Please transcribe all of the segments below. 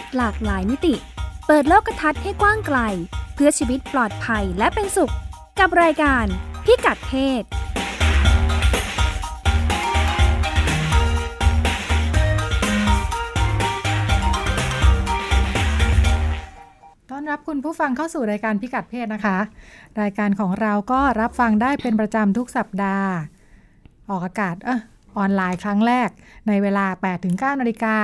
ศหลากหลายมิติ เปิดโลกทัศน์ให้กว้างไกล เพื่อชีวิตปลอดภัยและเป็นสุข กับรายการพิกัดเพศต้อนรับคุณผู้ฟังเข้าสู่รายการพิกัดเพศนะคะ รายการของเราก็รับฟังได้เป็นประจำทุกสัปดาห์ ออกอากาศเออออนไลน์ครั้งแรกในเวลา 8-9นาฬิกา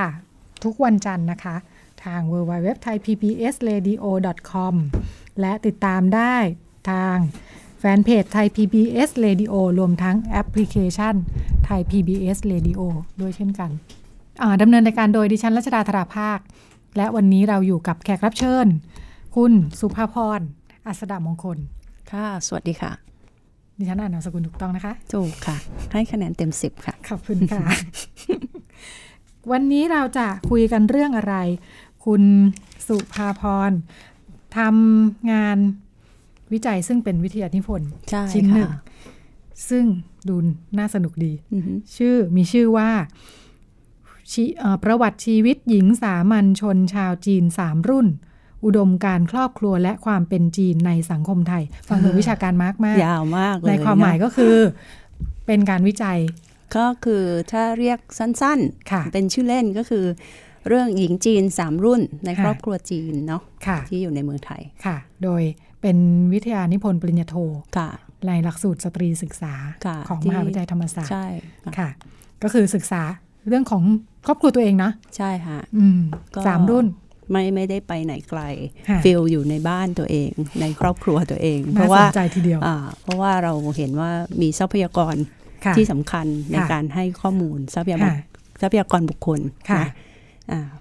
ทุกวันจันทร์นะคะ ทาง w w w t h a i p b s r a d i o com และติดตามได้ทางแฟนเพจไทย PBS Radio รวมทั้งแอปพลิเคชันไทย PBS Radio ด้วยเช่นกันอ่าดำเนินรายการโดยดิฉันรัชดาธราภาค และวันนี้เราอยู่กับแขกรับเชิญ คุณสุภาพร อัสดามงคล ค่ะ สวัสดีค่ะ ดิฉันอ่านนามสกุลถูกต้องนะคะ ถูกค่ะ ให้คะแนนเต็มสิบค่ะ ขอบคุณค่ะ วันนี้เราจะคุยกันเรื่องอะไร คุณสุภาพรทำงานวิจัยซึ่งเป็นวิทยานิพนธ์ใช่ชิ้นหนึ่งค่ะซึ่งดูน่าสนุกดีอือฮึชื่อมีชื่อว่าชีเอ่อประวัติชีวิตหญิงสามัญชนชาวจีนสามรุ่น อุดมการณ์ครอบครัวและความเป็นจีนในสังคมไทย ฟังดูวิชาการมากมากยาวมากเลยในความหมายนะก็คือเป็นการวิจัย ก็คือถ้าเรียกสั้นค่ะๆเป็นชื่อเล่นก็คือ เรื่องหญิงจีนสามรุ่นในค่ะครอบครัวจีนเนาะค่ะที่อยู่ในเมืองไทยค่ะ โดยเป็นวิทยานิพนธ์ปริญญาโทค่ะในหลักสูตรสตรีศึกษาค่ะของที่มหาวิทยาลัยธรรมศาสตร์ใช่ค่ะค่ะ ก็คือศึกษาเรื่องของครอบครัวตัวเองเนาะใช่ค่ะอืมก็สามรุ่นไม่ไม่ได้ไปไหนไกลค่ะฟิลอยู่ในบ้านตัวเอง ในครอบครัวตัวเอง เพน่าราะสว่านใจทีเดียวอ่าเพราะว่าเราเห็นว่ามีทรัพยากรค่ะที่สำคัญในค่ะการให้ข้อมูลทรัพยากรค่ะทรัพยากรบุคคลค่ะนะอ่า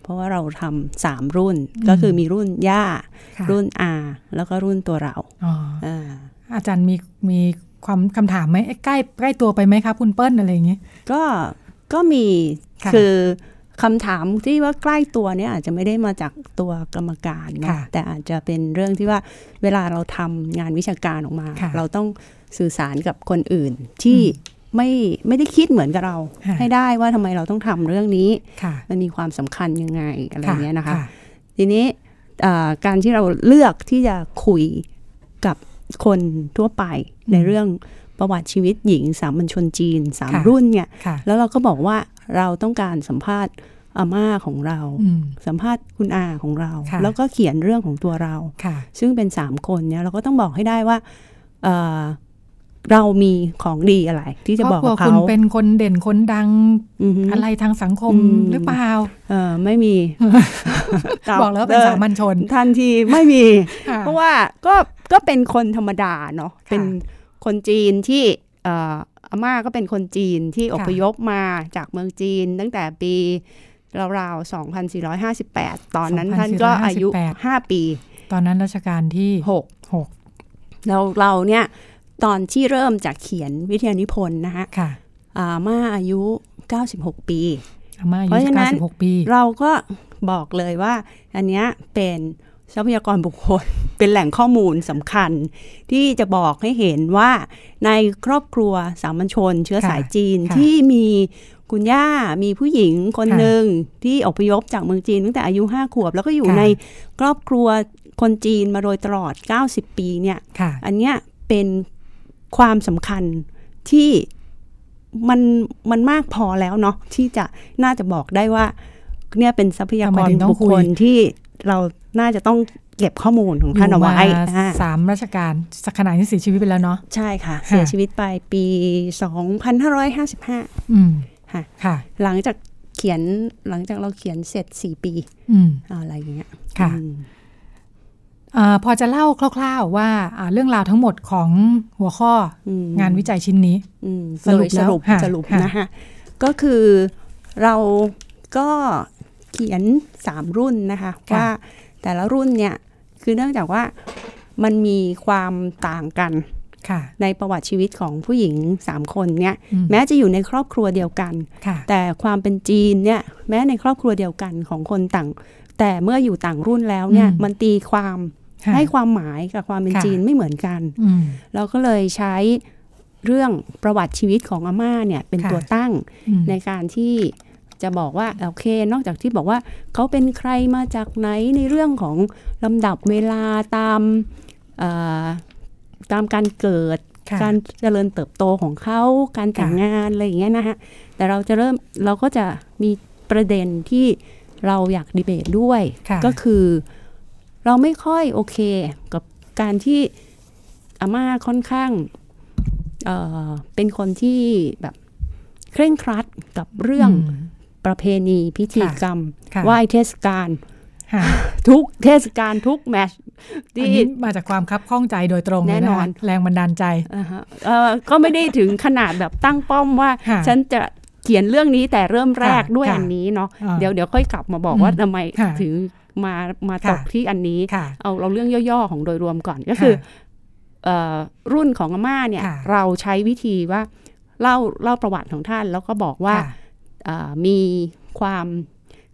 เพราะว่าเราทำสามรุ่นอืมก็คือมีรุ่นย่าค่ะรุ่นอาแล้วก็รุ่นตัวเราอ๋ออ่าอาจารย์มีมีความคำถามไหมเอ๊ะใกล้ใกล้ตัวไปไหมครับคุณเปิ้ลอะไรอย่างเงี้ยก็ก็มีค่ะคือคำถามที่ว่าใกล้ตัวเนี่ยอาจจะไม่ได้มาจากตัวกรรมการเนอะค่ะแต่อาจจะเป็นเรื่องที่ว่าเวลาเราทำงานวิชาการออกมาค่ะเราต้องสื่อสารกับคนอื่นที่ ไม่ไม่ได้คิดเหมือนกับเราค่ะให้ได้ว่าทำไมเราต้องทำเรื่องนี้ค่ะมันมีความสำคัญยังไงอะไรเงี้ยนะคะค่ะทีนี้เอ่อการที่เราเลือกที่จะคุยกับคนทั่วไปอืมในเรื่องประวัติชีวิตหญิงสามัญชนจีนสามค่ะรุ่นเนี่ยค่ะแล้วเราก็บอกว่าเราต้องการสัมภาษณ์อาม่าของเราอืมสัมภาษณ์คุณอาของเราค่ะแล้วก็เขียนเรื่องของตัวเราค่ะซึ่งเป็นสามคนเนี่ยเราก็ต้องบอกให้ได้ว่า เอ่อเรามีของดีอะไร ที่จะบอกครกัอบบครัวเขาคุณเป็นคนเด่นคนดังอือฮึอะไรทางสังคมอืมหรือเปล่าเออไม่มี บอกแล้ววาเป็นสามัญชนทันทีไม่มีค่ะเพราะว่าก็ก็เป็นคนธรรมดาเนาะเป็นคนจีนที่เอ่ออาม่าก็เป็นคนจีนที่ค่ะอพยพมาจากเมืองจีน ตั้งแต่ปีราวๆ 2458 ตอนนั้นท่านก็อายุ2458 5ปี ตอนนั้นรัชกาลที่6หกแล้วเราเนี่ย ตอนที่เริ่มจากเขียนวิทยานิพนธ์นะคะค่ะอาม่าอายุ 96 ปีอาม่าอาเพยุราะฉะนั้นเก้าสิบหกปี เราก็บอกเลยว่า อันเนี้ยเป็นทรัพยากรบุคคล เป็นแหล่งข้อมูลสำคัญ ที่จะบอกให้เห็นว่าในครอบครัวสามัญชน เชื้อสายจีนค่ะที่มีคุณย่ามีผู้หญิงคนค่ะหนึ่งที่อพยพจากเมืองจีนตั้งแต่อายุ5ขวบ แล้วก็อยู่ค่ะในครอบครัวคนจีนมาโดยตลอด 90 ปีเนี่ยค่ะอันเนี้ยเป็น ความสำคัญที่มันมันมากพอแล้วเนาะที่จะน่าจะบอกได้ว่า เนี่ยเป็นทรัพยาทำไมกรถึงต้องบุคคุคยลที่เราน่าจะต้องเก็บข้อมูลของท่านเอาไว้อยู่มาอ่าสามราชการสักขนาดที่เสียชีวิตไปแล้วเนาะใช่ค่ะค่ะเสียชีวิตไปปี2555อืมค่ะค่ะ หลังจากเขียนหลังจากเราเขียนเสร็จ4ปีอืมอะไรอย่างเงี้ยค่ะ อืมอ่าพอจะเล่าคร่าว ๆว่าอ่าเรื่องราวทั้งหมดของหัวข้ออืมงานวิจัยชิ้นนี้อืมสรุปโดยสรุปแล้วค่ะสรุปค่ะนะคะก็คือเราก็เขียนสามรุ่นนะคะค่ะว่าแต่ละรุ่นเนี่ยคือเนื่องจากว่ามันมีความต่างกันค่ะในประวัติชีวิตของผู้หญิงสามคนเนี่ยอืมแม้จะอยู่ในครอบครัวเดียวกันค่ะแต่ความเป็นจีนเนี่ยแม้ในครอบครัวเดียวกันของคนต่าง แต่เมื่ออยู่ต่างรุ่นแล้วเนี่ยอืมมันตีความค่ะ ให้ความหมายกับความเป็นค่ะจีนไม่เหมือนกันอืมเราก็เลยใช้เรื่องประวัติชีวิตของอาม่าเนี่ยเป็นค่ะตัวตั้งอืมในการที่จะบอกว่าโอเคนอกจากที่บอกว่าเขาเป็นใครมาจากไหนในเรื่องของลำดับเวลาตามเอ่อตามการเกิดค่ะการเจริญเติบโตของเขาการแต่งค่ะงานอะไรอย่างเงี้ยนะฮะแต่เราจะเริ่มเราก็จะมีประเด็นที่เราอยากดีเบตด้วยค่ะก็คือ เราไม่ค่อยโอเคกับการที่อาม่าค่อนข้างเอ่อเป็นคนที่แบบเคร่งครัดกับเรื่องมประเพณีพิธีกรรมค่ะไหว้เทศกาลค่ะทุกเทศกาลทุกแมตชอันที่นี้มาจากความคับข้องใจโดยตรงเลยแน่นอนะคะแรงบันดาลใจอ่าฮะเอ่อก็ไม่ได้ถึงขนาดแบบตั้งป้อมว่าค่ะฉันจะเขียนเรื่องนี้แต่เริ่มแรกค่ะด้วยค่ะอันนี้เนาะอ่าเดี๋ยวเดี๋ยวค่อยกลับมาบอกว่าอืมทำไมค่ะถึง มามาค่ะตกที่อันนี้ค่ะเอาเราเรื่องย่อๆของโดยรวมก่อนก็คือเอ่อรุ่นของอาม่าเนี่ยค่ะเราใช้วิธีว่าเล่าเล่าประวัติของท่าน แล้วก็บอกว่าค่ะเอ่อมีความ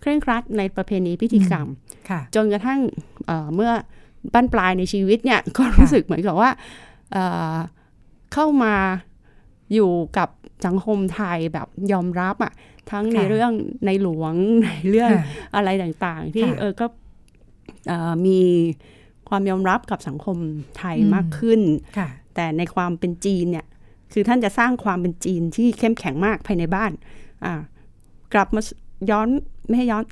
เคร่งครัดในประเพณีพิธีกรรมค่ะจนกระทั่งเอ่อเมื่อบั้นปลายในชีวิตเนี่ยก็รู้สึกเหมือนกับว่าเอ่อเข้ามาอยู่กับสังคมไทยแบบยอมรับอะ ทั้งในค่ะเรื่องในหลวงในเรื่องค่ะอะไรต่างๆ ที่ค่ะเออก็เอ่อมีความยอมรับกับสังคมไทยอืมมากขึ้นค่ะแต่ในความเป็นจีนเนี่ยคือท่านจะสร้างความเป็นจีนที่เข้มแข็งมากภายในบ้านอ่ากลับมาย้อนไม่ให้ย้อน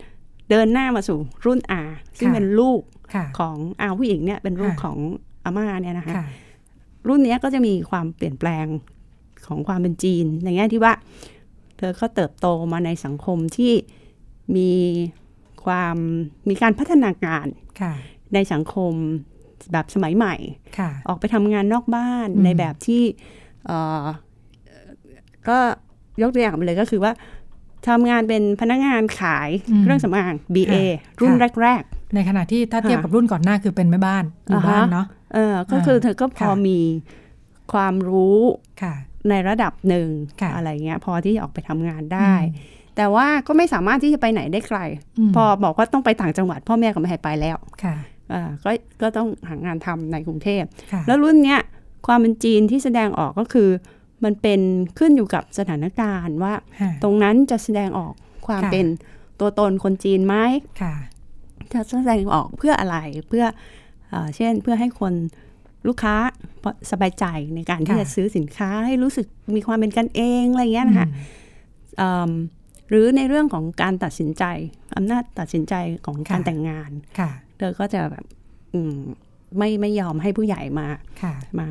เดินหน้ามาสู่รุ่นอาซึ่งค่ะเป็นลูกค่ะของอาผู้หญิงเนี่ยเป็นลูกค่ะของอาม่าเนี่ยนะคะค่ะรุ่นเนี้ยก็จะมีความเปลี่ยนแปลงของความเป็นจีนในแง่ที่ว่า เธอก็เติบโตมาในสังคมที่มีความมีการพัฒนาการค่ะในสังคมแบบสมัยใหม่ค่ะออกไปทำงานนอกบ้านอืมในแบบที่เอ่อก็ยกตัวอย่างไปเลยก็คือว่าทำงานเป็นพนักงานขายเครื่องสำอาง BA รุ่นแรกในขณะที่ถ้าเทียบกับรุ่นก่อนหน้าคือเป็นแม่บ้านอยู่อ่าฮะบ้านเนาะๆเออก็คือเธอก็พอค่ะมีความรู้ค่ะ ในระดับหนึ่งค่ะอะไรเงี้ยพอที่จะออกไปทำงานได้อืมแต่ว่าก็ไม่สามารถที่จะไปไหนได้ไกลมพอบอกว่าต้องไปต่างจังหวัด พ่อแม่ก็ไม่ให้ไปแล้วค่ะอ่าก็ก็ต้องหางานทำในกรุงเทพค่ะแล้วรุ่นเนี้ยความเป็นจีนที่แสดงออกก็คือ มันเป็นขึ้นอยู่กับสถานการณ์ว่าค่ะตรงนั้นจะแสดงออกความค่ะเป็นตัวตนคนจีนไหมค่ะจะแสดงออกเพื่ออะไรเพื่อเออเช่นเพื่อให้คน ลูกค้าสบายใจในการที่ค่ะจะซื้อสินค้าให้รู้สึกมีความเป็นกันเองอะไรอย่างเงี้ยนะคะอืมเอิ่มหรือในเรื่องของการตัดสินใจอำนาจตัดสินใจของการค่ะแต่งงานค่ะเธอก็จะแบบอืมไม่ไม่ยอมให้ผู้ใหญ่มาค่ะมา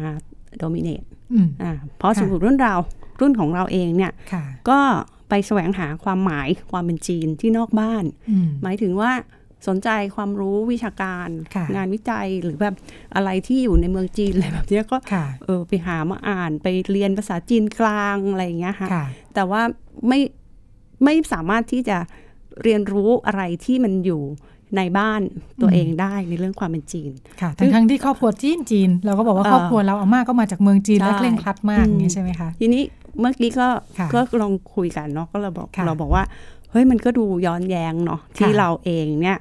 โดมิเนตอืมอ่าเพราะค่ะสมมติรุ่นเรารุ่นของเราเองเนี่ยค่ะก็ไปแสวงหาความหมายความเป็นจีนที่นอกบ้านอืมหมายถึงว่า สนใจความรู้วิชาการค่ะงานวิจัยหรือแบบอะไรที่อยู่ในเมืองจีนอะไรแบบเนี้ยก็ค่ะเออไปหามาอ่านไปเรียนภาษาจีนกลางอะไรอย่างเงี้ยค่ะค่ะแต่ว่าไม่ไม่สามารถที่จะเรียนรู้อะไรที่มันอยู่ในบ้านตัวอืมเองได้ในเรื่องความเป็นจีน ค่ะซึ่ทั้งงทั้งที่ครอบครัวจีนจีน เราก็บอกว่าเอ่อครอบครัวเราอาม่าก็มาจากเมืองจีนใช่และเคร่งครัดมากอืมอย่างนี้ใช่ไหมคะ ทีนี้เมื่อกี้ก็ค่ะก็ลองคุยกันเนาะก็เราบอกค่ะเราบอกว่า เฮ้ยมันก็ดูย้อนแย้งเนาะที่ค่ะเราเองเนี่ย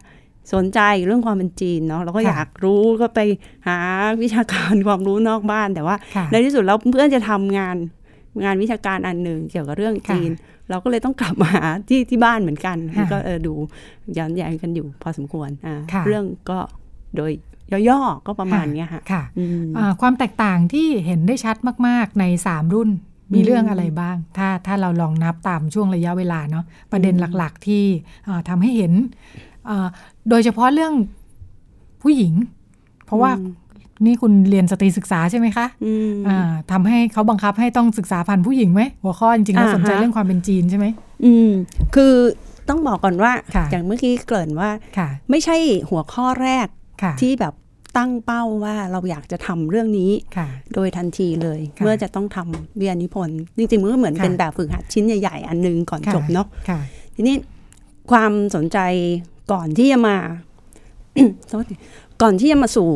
สนใจเรื่องความเป็นจีนเนาะเราก็ค่ะอยากรู้ก็ไปหาวิชาการความรู้นอกบ้านแต่ว่าค่ะในที่สุดแล้วเพื่อนจะทำงานงานวิชาการอันหนึ่งเกี่ยวกับเรื่องจีน เราก็เลยต้องกลับมาหาที่ที่บ้านเหมือนกันค่ะก็เออดูย้อนแย้งกันอยู่พอสมควรอ่าค่ะเรื่องก็โดยย่อๆก็ประมาณเนี้ยค่ะค่ะอืมอ่าความแตกต่างที่เห็นได้ชัดมาก ๆใน 3 รุ่น มีอืมเรื่องอะไรบ้าง ถ้าถ้าเราลองนับตามช่วงระยะเวลาเนาะประเด็นอืมหลักๆที่อ่าทำให้เห็นอ่าโดยเฉพาะเรื่องผู้หญิง เพราะว่าอืมนี่คุณเรียนสตรีศึกษาใช่ไหมคะอืมอ่าทำให้เขาบังคับให้ต้องศึกษาผ่านผู้หญิงไหม หัวข้อจริงๆเราอ่าสนใจฮะเรื่องความเป็นจีนใช่ไหมอืม คือต้องบอกก่อนว่าค่ะอย่างเมื่อกี้เกริ่นว่าค่ะไม่ใช่หัวข้อแรกค่ะที่แบบ ตั้งเป้าว่าเราอยากจะทำเรื่องนี้ค่ะโดยทันทีเลยค่ะเมื่อจะต้องทำวิทยานิพนธ์จริงๆมันก็เหมือนค่ะเป็นแบบฝึกหัดชิ้นใหญ่ ๆ อันหนึงก่อนค่ะจบเนาะค่ะทีนี้ความสนใจก่อนที่จะมาโทษทีก่อนที่จะมาสู่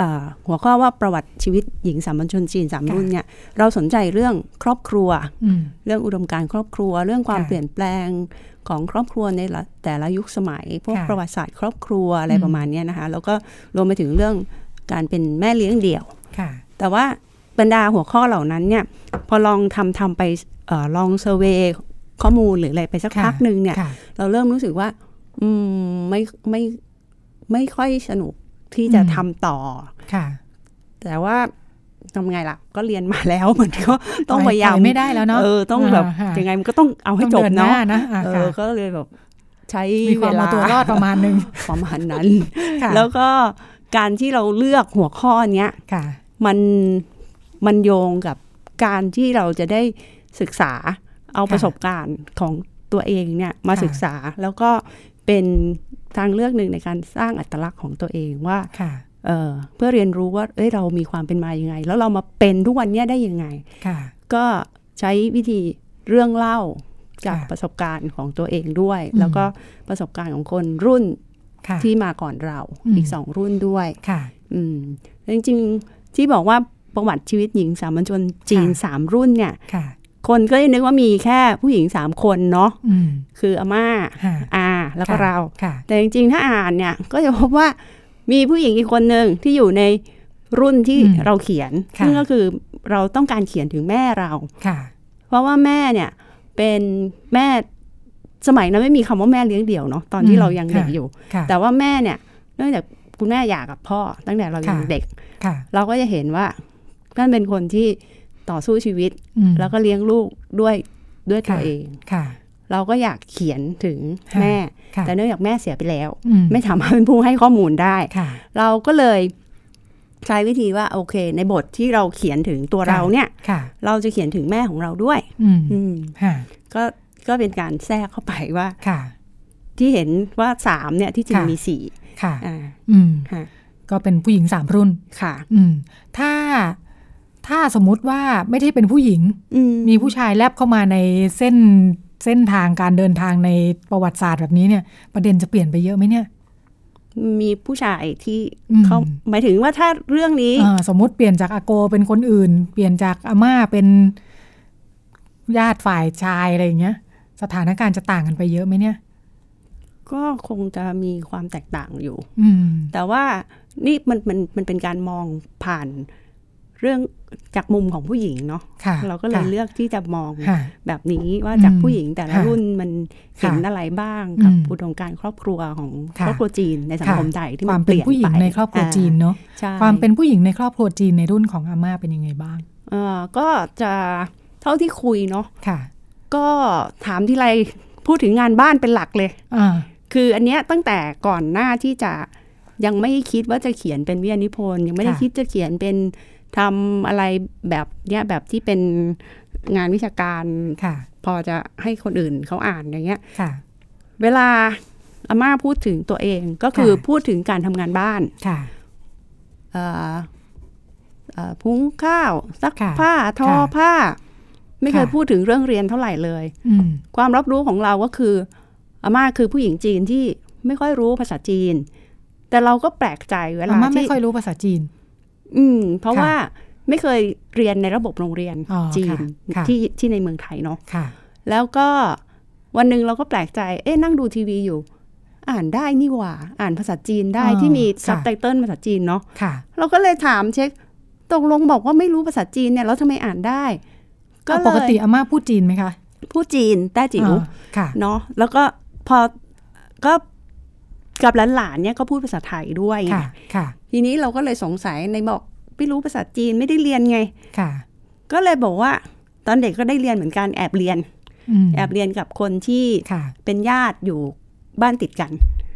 อ่าหัวข้อว่าประวัติชีวิตหญิงสามัญชนจีนสามค่ะรุ่นเนี่ยเราสนใจเรื่องครอบครัวอืมเรื่องอุดมการณ์ครอบครัว เรื่องความค่ะเปลี่ยนแปลง ของครอบครัวในละแต่ละยุคสมัย พวกค่ะประวัติศาสตร์ครอบครัวอะไรอืมประมาณเนี้ยนะคะ แล้วก็รวมไปถึงเรื่องการเป็นแม่เลี้ยงเดี่ยวค่ะแต่ว่าบรรดาหัวข้อเหล่านั้นเนี่ย พอลองทำทำไปเออลองเซอร์เวยข้อมูลหรืออะไรไปสักค่ะพักหนึ่งเนี่ยค่ะเราเริ่มรู้สึกว่า อืมไม่ไม่ไม่ค่อยสนุกที่จะอืมทำต่อค่ะแต่ว่า ทำไงล่ะ ก็เรียนมาแล้วมันก็ต้องพยายามปล่ไม่ได้แล้วเนาะเออต้องแบบอ่าค่ะยังไงมันก็ต้องเอาให้ต้องจบดิหเนาะนะอ่าเอค่ะอก็เลยแบบใช้มีความเวลาเอาตัวรอดประมาณหนึงประมาณนั้นค่ะแล้วก็การที่เราเลือกหัวข้อเนี้ยค่ะมันมันโยงกับการที่เราจะได้ศึกษาเอาค่ะประสบการณ์ของตัวเองเนี่ยมาค่ะศึกษาแล้วก็เป็นทางเลือกหนึ่งในการสร้างอัตลักษณ์ของตัวเองว่าค่ะ เออเพื่อเรียนรู้ว่าเอ้ยเรามีความเป็นมายังไง แล้วเรามาเป็นทุกวันเนี้ยได้ยังไงค่ะก็ใช้วิธีเรื่องเล่าจากค่ะประสบการณ์ของตัวเองด้วยอืมแล้วก็ประสบการณ์ของคนรุ่นค่ะที่มาก่อนเราอืมอีกสองรุ่นด้วยค่ะ อืมแล้วจริงๆที่บอกว่าประวัติชีวิตหญิงสามัญชนจีนค่ะสามรุ่นเนี่ยค่ะคนก็จะนึกว่ามีแค่ผู้หญิงสามคนเนาะอืมคืออาม่าค่ะอาแล้วก็ค่ะเราค่ะแต่จริงๆ ถ้าอ่านเนี่ย ก็จะพบว่า มีผู้หญิงอีกคนหนึ่งที่อยู่ในรุ่นที่อืมเราเขียนค่ะซึ่งก็คือเราต้องการเขียนถึงแม่เราค่ะเพราะว่าแม่เนี่ยเป็นแม่สมัยนั้นไม่มีคำว่าแม่เลี้ยงเดี่ยวเนาะตอนที่อืมเรายังเด็กค่ะอยู่ค่ะแต่ว่าแม่เนี่ยเนื่องจากคุณแม่หย่ากับพ่อ ตั้งแต่เรายังค่ะเด็กค่ะเราก็จะเห็นว่าท่านเป็นคนที่ต่อสู้ชีวิตอืมแล้วก็เลี้ยงลูกด้วยด้วยตัวค่ะเองค่ะ เราก็อยากเขียนถึงค่ะแม่ค่ะแต่เนื่องจากแม่เสียไปแล้วอืมไม่สามารถเป็นผู้ให้ข้อมูลได้ค่ะเราก็เลยใช้วิธีว่าโอเค ในบทที่เราเขียนถึงตัวค่ะเราเนี่ยค่ะเราจะเขียนถึงแม่ของเราด้วยอืมอืมค่ะก็ก็เป็นการแทรกเข้าไปว่าค่ะที่เห็นว่าสามเนี่ยที่จริงค่ะมีสี่ค่ะอ่าอืมค่ะ ก็เป็นผู้หญิงสามรุ่นค่ะ อืม ถ้าถ้าสมมุติว่าไม่ได้เป็นผู้หญิงอืมมีผู้ชายแลบเข้ามาในเส้น เส้นทางการเดินทางในประวัติศาสตร์แบบนี้เนี่ย ประเด็นจะเปลี่ยนไปเยอะไหมเนี่ย มีผู้ชายที่อืมเขาหมายถึงว่าถ้าเรื่องนี้อ่าสมมุติเปลี่ยนจากอาโกเป็นคนอื่น เปลี่ยนจากอาม่าเป็นญาติฝ่ายชายอะไรอย่างเงี้ย สถานการณ์จะต่างกันไปเยอะไหมเนี่ย ก็คงจะมีความแตกต่างอยู่อืมแต่ว่านี่มันมันมันเป็นการมองผ่านเรื่อง จากมุมของผู้หญิงเนาะค่ะเราก็เลยค่ะเลือกที่จะมองค่ะแบบนี้ว่าจากอืมผู้หญิงแต่ละค่ะรุ่นมันเห็นค่ะอะไรบ้างกับอืมอุดมการณ์ครอบครัวของค่ะครอบครัวจีนในสังคมไทยที่คมัวามนเปเป็นลี่ยนผู้หญิงไปในครอบครัวจีนเนาะใช่ความเป็นผู้หญิงในครอบครัวจีนในรุ่นของอาม่าเป็นยังไงบ้างเอ่อก็จะเท่าที่คุยเนาะค่ะก็ถามที่ไรพูดถึงงานบ้านเป็นหลักเลยอ่าคืออันเนี้ยตั้งแต่ก่อนหน้าที่จะยังไม่คิดว่าจะเขียนเป็นวิทยานิพนธ์ยังไม่ได้ค่ะคิดจะเขียนเป็น ทำอะไรแบบเนี้ยแบบที่เป็นงานวิชาการค่ะ พอจะให้คนอื่นเขาอ่านอย่างเงี้ยค่ะ เวลาอาม่าพูดถึงตัวเองก็คือค่ะพูดถึงการทำงานบ้านค่ะเอ่อเอ่อพุ้งข้าวซักค่ะผ้าทอค่ะผ้า ไม่เคยค่ะพูดถึงเรื่องเรียนเท่าไหร่เลยอืมความรับรู้ของเราก็คืออาม่าคือผู้หญิงจีนที่ไม่ค่อยรู้ภาษาจีน แต่เราก็แปลกใจเวอาลาม่าไม่ที่ค่อยรู้ภาษาจีน อืม เพราะค่ะว่าไม่เคยเรียนในระบบโรงเรียนอ๋อจีนค่ะที่ที่ในเมืองไทยเนาะค่ะแล้วก็วันหนึ่งเราก็แปลกใจ เอ๊ะนั่งดูทีวีอยู่ อ่านได้นี่หว่า อ่านภาษาจีนได้อ๋อที่มีค่ะซับไตเติลภาษาจีนเนาะค่ะเราก็เลยถามเช็คตกลงบอกว่าไม่รู้ภาษาจีนเนี่ยแล้วทำไมอ่านได้ ก็อะเลยปกติอาม่าพูดจีนไหมคะ พูดจีนแต้จิ๋วอ่าค่ะเนาะแล้วก็พอก็ กับหลานๆเนี่ยก็พูดภาษาไทยด้วยไงค่ะค่ะ ทีนี้เราก็เลยสงสัยในบอกไม่รู้ภาษาจีนไม่ได้เรียนไงค่ะ ก็เลยบอกว่า ตอนเด็กก็ได้เรียนเหมือนกันแอบเรียนอืมแอบเรียนกับคนที่ค่ะเป็นญาติอยู่บ้านติดกัน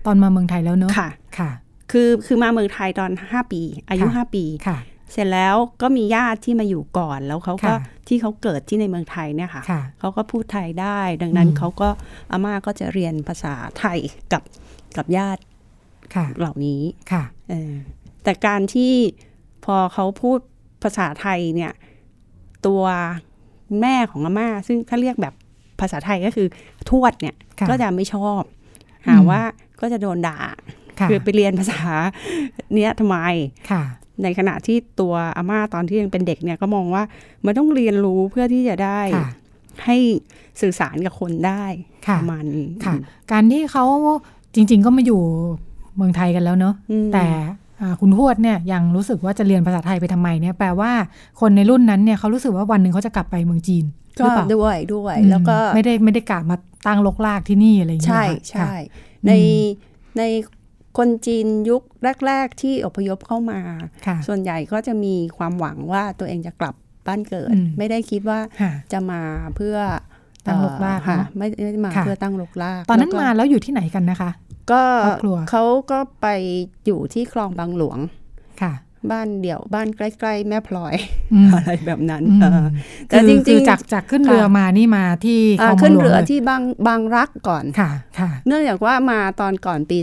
ตอนมาเมืองไทยแล้วเนอะค่ะค่ะ คือคือมาเมืองไทยตอนห้าปี อายุค่ะห้าปีค่ะ เสร็จแล้วก็มีญาติที่มาอยู่ก่อนแล้วเขาก็ค่ะที่เขาเกิดที่ในเมืองไทยเนี่ยค่ะค่ะเขาก็พูดไทยได้ ดังนั้นอืมเขาก็อาม่าก็จะเรียนภาษาไทยกับ กับญาติค่ะเหล่านี้ค่ะเออแต่การที่พอเขาพูดภาษาไทยเนี่ย ตัวแม่ของอาม่า ซึ่งถ้าเรียกแบบภาษาไทยก็คือทวดเนี่ยค่ะก็จะไม่ชอบ หาอืมว่าก็จะโดนด่าค่ะคือไปเรียนภาษาเนี้ยทำไมค่ะในขณะที่ตัวอาม่าตอนที่ยังเป็นเด็กเนี่ยก็มองว่ามันต้องเรียนรู้เพื่อที่จะได้ค่ะให้สื่อสารกับคนได้ค่ะประมาณนี้ค่ะการที่เขา จริง ๆ ก็มาอยู่เมืองไทยกันแล้วเนอะอืมแต่อ่าคุณทวดเนี่ยยังรู้สึกว่าจะเรียนภาษาไทยไปทำไมเนี่ยแปลว่าคนในรุ่นนั้นเนี่ยเขารู้สึกว่าวันหนึ่งเขาจะกลับไปเมืองจีนก็หรือเปล่าด้วยด้วยอืมแล้วก็ไม่ได้ไม่ได้กะมาตั้งลกลากที่นี่อะไรอย่างเงี้ยใช่เหรอคะใช่ค่ะในอืในคนจีนยุคแรก ๆ ที่อพยพเข้ามาค่ะส่วนใหญ่ก็จะมีความหวังว่าตัวเองจะกลับบ้านเกิดอืมไม่ได้คิดว่าค่ะจะมาเพื่อ ตั้งรกรากเอ่อค่ะเนอะไม่ไม่ได้มาค่ะเพื่อตั้งรกราก ตอนนั้นแล้วก็มาแล้วอยู่ที่ไหนกันนะคะ ก็ครอบครัวเขาก็ไปอยู่ที่คลองบางหลวงค่ะ บ้านเดี่ยวบ้านใกล้ ๆ แม่พลอยอืมอะไรแบบนั้นอืมเออแต่คือจริงๆคือจากจากขึ้นเรือค่ะมานี่มาที่อ่าคลองขึ้นหลวงเรือลยที่บางบางรักก่อนค่ะค่ะเนื่องจากว่ามาตอนก่อนปี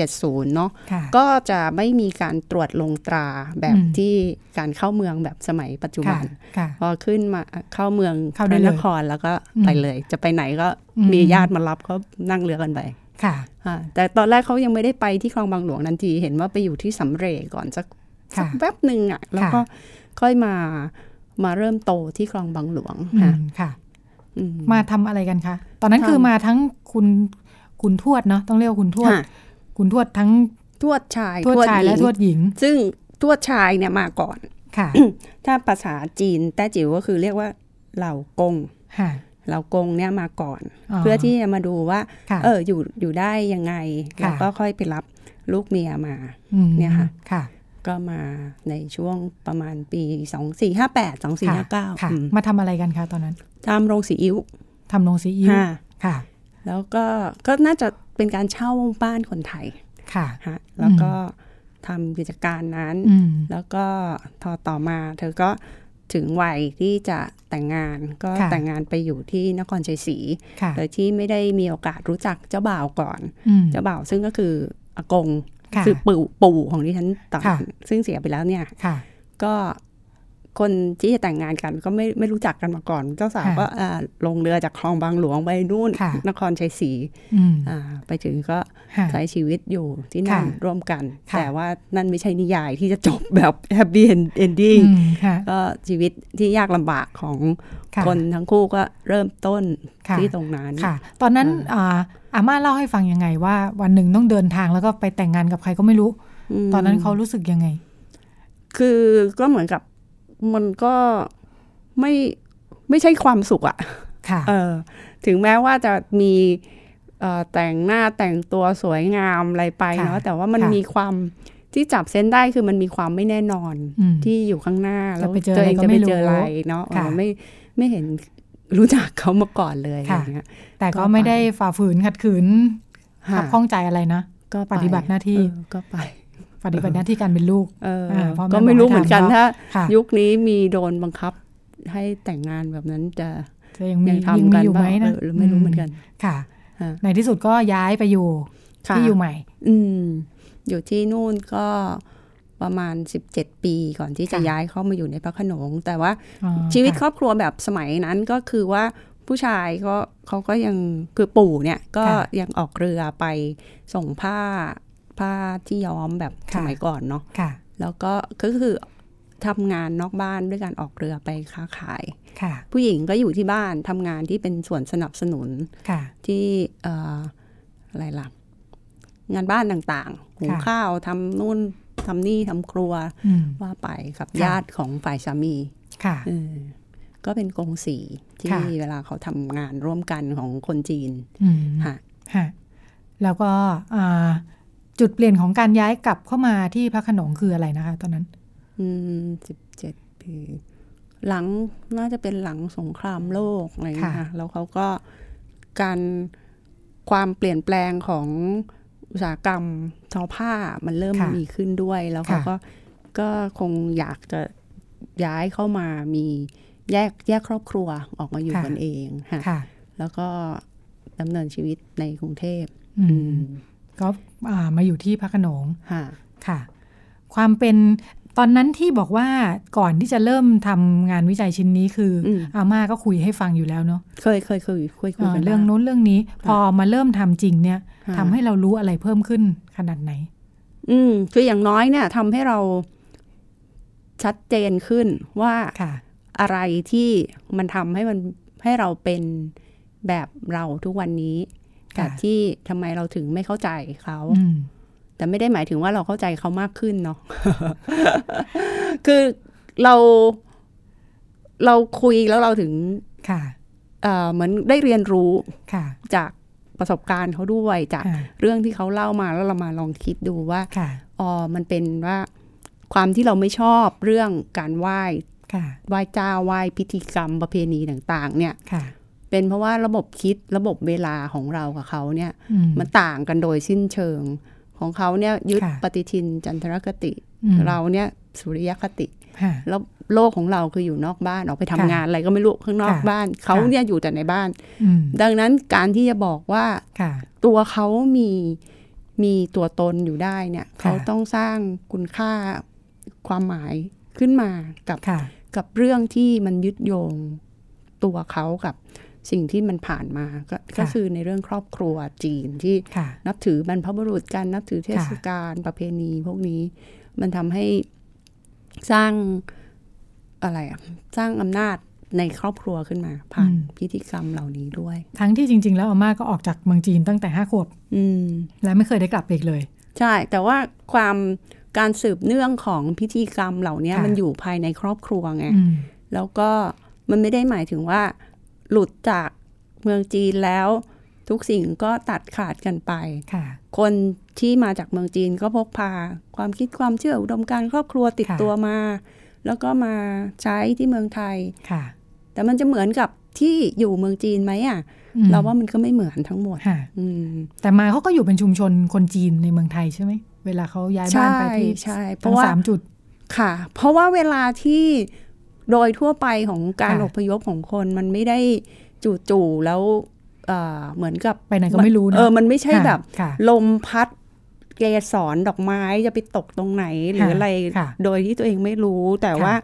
2470 เนาะค่ะก็จะไม่มีการตรวจลงตราแบบอืมที่การเข้าเมืองแบบสมัยปัจจุบัค่ะนค่ะพอขึ้นมาเข้าเมืองเข้าพได้ระเลยนครแล้วก็อืมไปเลย จะไปไหนก็อืมมีญาติมารับก็นั่งเรือกันไปค่ะอ่าแต่ตอนแรกเขายังไม่ได้ไปที่คลองบางหลวงนันที เห็นว่าไปอยู่ที่สำเรจก่อนสัก สัค่ะกแวบหนึ่งอะแล้วก็ค่อยมามาเริ่มโตที่คลองบางหลวงอืค่ะมค่ะอืมมาทำอะไรกันคะ ตอนนั้นทำคือมาทั้งคุณคุณทวดเนาะต้องเรียกว่าคุณทวดค่ะคุณทวดทั้งทวดชายทวดชายหญิและงทวดหญิง ซึ่งทวดชายเนี่ยมาก่อนค่ะ ถ้าภาษาจีนแต้จิ๋วก็คือเรียกว่าเหล่ากงค่ะเหล่ากงเนี่ยมาก่อนอ๋อเพื่อที่จะมาดูว่าค่ะเอออยู่อยู่ได้ยังไงค่ะแล้วก็ค่อยไปรับลูกเมียมามเนี่ยค่ะค่ะ ก็มาในช่วงประมาณปีสองสี่ห้าแปดสองสี่ห้าเก้าค่ะมาทำอะไรกันคะตอนนั้นทำโรงสีอิ๊วทำโรงซีอิ๊วค่ะค่ะ แล้วก็ก็น่าจะเป็นการเช่าบ้านคนไทยค่ะฮะแล้วก็ทำกิจการนั้นอืมแล้วก็พอต่อมา เธอก็ถึงวัยที่จะแต่งงานก็ค่ะแต่งงานไปอยู่ที่นครชัยศรีค่ะโดยที่ไม่ได้มีโอกาสรู้จักเจ้าบ่าวก่อนอืมเจ้าบ่าวซึ่งก็คืออากง ค่ะคือปู่ปู่ของดิฉันตอนค่ะซึ่งเสียไปแล้วเนี่ยค่ะก็คนที่จะแต่งงานกันก็ไม่ไม่รู้จักกันมาก่อน เจ้าสาวค่ะก็อ่าลงเรือจากคลองบางหลวงไปนู่นค่ะนครชัยศรีอืมอ่าไปถึงก็ค่ะใช้ชีวิตอยู่ที่นั่นค่ะร่วมกันค่ะแต่ว่านั่นไม่ใช่นิยายที่จะจบแบบ happy ending อืมค่ะก็ชีวิตที่ยากลำบากของ ค่ะคนทั้งคู่ก็เริ่มต้นค่ะที่ตรงนั้นค่ะ ตอนนั้นอ่าอาม่าเล่าให้ฟังยังไงว่า วันหนึ่งต้องเดินทางแล้วก็ไปแต่งงานกับใครก็ไม่รู้ ตอนนั้นเขารู้สึกยังไง คือก็เหมือนกับมันก็ไม่ไม่ใช่ความสุขอะค่ะเออถึงแม้ว่าจะมีเอ่อแต่งหน้าแต่งตัวสวยงามอะไรไปค่ะเนาะแต่ว่ามันค่ะมีความที่จับเส้นได้คือมันมีความไม่แน่นอนอืมที่อยู่ข้างหน้าจะแล้วไปเจอตัวเองอะไรก็จะไม่ไปรู้เจออะไรเนาะค่ะเออไม่ ไม่เห็นรู้จักเขามาก่อนเลยอะไรค่ะเงี้ยแต่ก็ก็ไปไม่ได้ฝ่าฝืนขัดขืนขับข้องใจอะไรนะ ก็ไปปฏิบัติหน้าที่เออก็ไป ปฏิบัติหน้าที่การเป็นลูกเอออ่าพ่อแม่ก็ไม่รู้เหมือนกันบอกให้ทำถ้าค่ะยุคนี้มีโดนบังคับให้แต่งงานแบบนั้นจะจะยังมียังยังทำมีกันอยู่ไหมเปล่านะเออไม่รู้เหมือนกันค่ะฮะในที่สุดก็ย้ายไปอยู่ค่ะที่อยู่ใหม่ อืมอยู่ที่นู่นก็ ประมาณ 17 ปีก่อนที่จะค่ะย้ายเข้ามาอยู่ในพระโขนง แต่ว่าอ๋อชีวิตครค่ะอบครัวแบบสมัยนั้นก็คือว่าผู้ชายก็เขาก็ยังคือปู่เนี่ยก็ค่ะยังออกเรือไปส่งผ้าผ้าที่ย้อมแบบค่ะสมัยก่อนเนาะค่ะแล้วก็ก็คือทำงานนอกบ้านด้วยการออกเรือไปค้าขายค่ะผู้หญิงก็อยู่ที่บ้านทำงานที่เป็นส่วนสนับสนุนค่ะที่เอ่ออะไรล่ะงานบ้านต่างๆหุงค่ะข้าวทำนู่น ทำนี่ทำครัวอืมว่าไปกับค่ะญาติของฝ่ายสามีค่ะเออก็เป็นกงสีที่ค่ะเวลาเขาทำงานร่วมกันของคนจีนอืมค่ะฮะแล้วก็อ่าจุดเปลี่ยนของการย้ายกลับเข้ามาที่พระโขนงคืออะไรนะคะ ตอนนั้น อืมสิบเจ็ดปี หลังน่าจะเป็นหลังสงครามโลกอะไรอย่างเงี้ยค่ะค่ะแล้วเขาก็การความเปลี่ยนแปลงของ อุตสาหกรรมทอผ้ามันเริ่มค่ะมีขึ้นด้วย แล้วเขาค่ะก็ก็คงอยากจะย้ายเข้ามามีแยกแยกครอบครัวออกมาอยู่กันเองค่ะค่ะแล้วก็ดำเนินชีวิตในกรุงเทพอือืมมก็อ่ามาอยู่ที่พระโขนงค่ะค่ะ ความเป็น ตอนนั้นที่บอกว่าก่อนที่จะเริ่มทำงานวิจัยชิ้นนี้คืออมอาม่าก็คุยให้ฟังอยู่แล้วเนาะเคยเคยเคยคุยคุยเอ่อกันเรื่องบ้านู้นเรื่องนี้ พอมาเริ่มทำจริงเนี่ยค่ะทำให้เรารู้อะไรเพิ่มขึ้นขนาดไหน อืมคืออย่างน้อยเนี่ยทำให้เราชัดเจนขึ้นว่าค่ะอะไรที่มันทำให้มันให้เราเป็นแบบเราทุกวันนี้ค่ะกับที่ทำไมเราถึงไม่เข้าใจเขาอืม แต่ไม่ได้หมายถึงว่าเราเข้าใจเขามากขึ้นเนาะคือเราเราคุยแล้วเราถึงค่ะเอ่อเหมือนได้เรียนรู้ค่ะ จากประสบการณ์เขาด้วยจากค่ะเรื่องที่เขาเล่ามาแล้วเรามาลองคิดดูว่าค่ะอ๋อมันเป็นว่าความที่เราไม่ชอบเรื่องการไหว้ค่ะไหว้เจ้าไหว้พิธีกรรมประเพณีต่าง ๆ เนี่ยค่ะเป็นเพราะว่าระบบคิดระบบเวลาของเรากับเขาเนี่ยอืมมันต่างกันโดยสิ้นเชิง ของเขาเนี่ยยึดค่ะปฏิทินจันทรคติอืมเราเนี่ยสุริยคติค่ะแล้วโลกของเราคืออยู่นอกบ้านออกไปทำค่ะงานอะไรก็ไม่รู้ข้างนอกค่ะบ้าน เขาค่ะเนี่ยอยู่แต่ในบ้านอืมดังนั้นการที่จะบอกว่าค่ะตัวเขามีมีตัวตนอยู่ได้เนี่ยค่ะเขาต้องสร้างคุณค่าความหมายขึ้นมากับค่ะกับเรื่องที่มันยึดโยงตัวเขากับสิ่งที่มันผ่านมาก็ก็คือในเรื่องครอบครัวจีนที่ค่ะนับถือบรรพบุรุษกันนับถือเทศกาลประเพณีพวกนี้มันทำให้สร้างอะไรอะสร้างอำนาจในครอบครัวขึ้นมา ผ่านอืมพิธีกรรมเหล่านี้ด้วย ทั้งที่จริง ๆ แล้วอาม่าก็ออกจากเมืองจีนตั้งแต่ห้าขวบอืมและไม่เคยได้กลับไปอีกเลย ใช่ แต่ว่าความการสืบเนื่องของพิธีกรรมเหล่านี้ค่ะมันอยู่ภายในครอบครัวไงอืมแล้วก็มันไม่ได้หมายถึงว่า หลุดจากเมืองจีนแล้ว ทุกสิ่งก็ตัดขาดกันไปค่ะคนที่มาจากเมืองจีนก็พกพา ความคิดความเชื่ออุดมการณ์ครอบครัวติดค่ะตัวมา แล้วก็มาใช้ที่เมืองไทยค่ะ แต่มันจะเหมือนกับที่อยู่เมืองจีนไหมอะอืมเราว่ามันก็ไม่เหมือนทั้งหมดค่ะอืมแต่มาเขาก็อยู่เป็นชุมชนคนจีนในเมืองไทยใช่ไหมเวลาเขาย้ายบ้านไปที่ใช่เพทั้ราะงว่าสามจุดค่ะ เพราะว่าเวลาที่ โดยทั่วไปของการค่ะอพยพของคนมันไม่ได้จู่ๆแล้วเอ่อเหมือนกับไปไหนก็ไม่รู้นะเออมันไม่ใช่ค่ะแบบค่ะลมพัดเกสรดอกไม้จะไปตกตรงไหนหรือค่ะอะไรค่ะโดยที่ตัวเองไม่รู้ แต่ค่ะว่า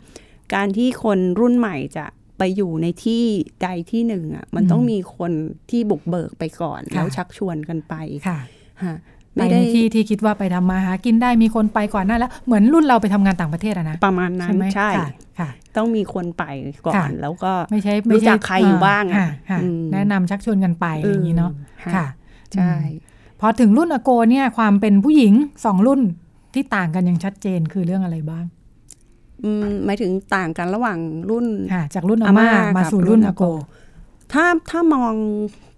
การที่คนรุ่นใหม่จะไปอยู่ในที่ใดที่หนึ่งอะมันอืมต้องมีคนที่บุกเบิกไปก่อนค่ะแล้วชักชวนกันไปค่ะฮะ ไปไม่ในได้ที่ที่คิดว่าไปทำมาหากินได้มีคนไปก่อนหน้าแล้ว เหมือนรุ่นเราไปทำงานต่างประเทศอะนะประมาณนั้นใช่ไหมใช่ค่ะค่ะ ต้องมีคนไปก่อนค่ะแล้วก็ไม่ใช่รู้ไม่ใช่จักใครอยู่บ้างอะค่ะค่ะอืมแนะนำชักชวนกันไปอะไรอย่างนี้เนาะค่ะค่ะใช่พอถึงรุ่นอโกเนี่ยความเป็นผู้หญิงสองรุ่นที่ต่างกันอย่างชัดเจนคือเรื่องอะไรบ้างอืมหมายถึงต่างกันระหว่างรุ่นค่ะจากรุ่นอาม่าอาม่ามากับสู่รุ่รุ่นนออาโกโก ถ้าถ้ามอง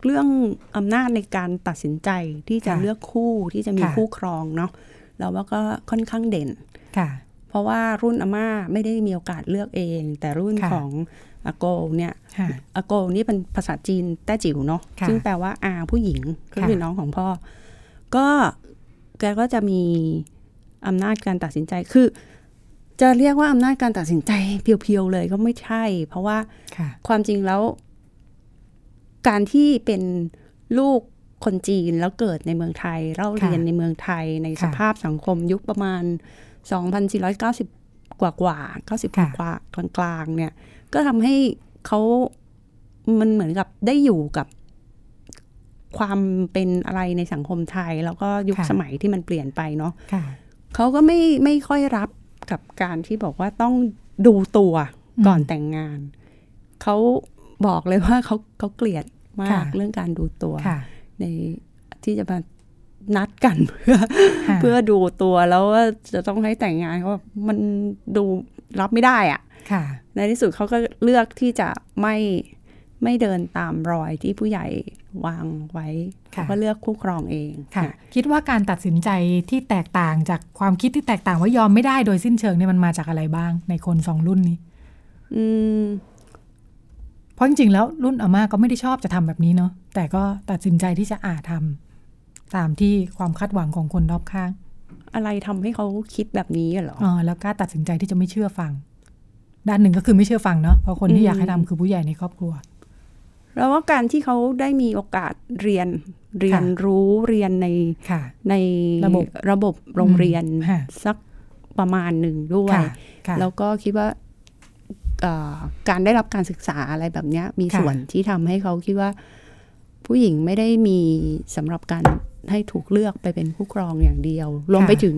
เรื่องอำนาจในการตัดสินใจที่จะค่ะเลือกคู่ที่จะมีค่ะคู่ครองเนาะเราว่าก็ค่อนข้างเด่นค่ะ เพราะว่ารุ่นอาม่าไม่ได้มีโอกาสเลือกเอง แต่รุ่นค่ะของอาโกเนี่ยค่ะอาโกนี่เป็นภาษาจีนแต้จิ๋วเนาะค่ะซึ่งแปลว่าอาผู้หญิงก็ค่ะคือน้องของพ่อ ก็แกก็จะมีอำนาจการตัดสินใจคือ จะเรียกว่าอำนาจการตัดสินใจเพียวๆเลยก็ไม่ใช่ เพราะว่าค่ะความจริงแล้ว การที่เป็นลูกคนจีนแล้วเกิดในเมืองไทยเล่าค่ะเรียนในเมืองไทยในค่ะสภาพสังคมยุคประมาณ 2,490 กว่ากว่า90กค่ะว่ากว่ากลางๆเนี่ย ก็ทำให้เขามันเหมือนกับได้อยู่กับความเป็นอะไรในสังคมไทย แล้วก็ยุคสมัยที่มันเปลี่ยนไปเนาะค่ะเขาก็ไม่ไม่ค่อยรับกับการที่บอกว่าต้องดูตัวก่อนอืมแต่งงาน เขาบอกเลยว่าเขาเขาเกลียด มาค่ะกเรื่องการดูตัวค่ะในที่จะมานัดกันเพื่อค่ะเพื่อดูตัวแล้วว่าจะต้องให้แต่งงานเขาบอกมันดูรับไม่ได้อะค่ะ ในที่สุดเขาก็เลือกที่จะไม่ไม่เดินตามรอยที่ผู้ใหญ่วางไว้ค่ะเขาก็เลือกคู่ครองเองค่ะ คิดว่าการตัดสินใจที่แตกต่างจากความคิดที่แตกต่างว่ายอมไม่ได้โดยสิ้นเชิงเนี่ยมันมาจากอะไรบ้างในคนสองรุ่นนี้ อืม เพราะจริงๆ แล้วรุ่นอาม่าก็ไม่ได้ชอบจะทำแบบนี้เนาะแต่ก็ตัดสินใจที่จะอาทำตามที่ความคาดหวังของคนรอบข้าง อะไรทำให้เขาคิดแบบนี้เหรอเออแล้วกล้าตัดสินใจที่จะไม่เชื่อฟัง ด้านหนึ่งก็คือไม่เชื่อฟังเนาะเพราะคนที่อืมอยากให้ทำคือผู้ใหญ่ในครอบครัว แล้วว่าการที่เขาได้มีโอกาสเรียนเรียนรู้เรียนในค่ะในระบบระบบโรงเรียนค่ะสักประมาณหนึ่งด้วยค่ะค่ะแล้วก็คิดว่าเอ่อ การได้รับการศึกษาอะไรแบบเนี้ยมีค่ะส่วนที่ทำให้เขาคิดว่า ผู้หญิงไม่ได้มีสำหรับการให้ถูกเลือกไปเป็นผู้ครองอย่างเดียว รวมไปถึง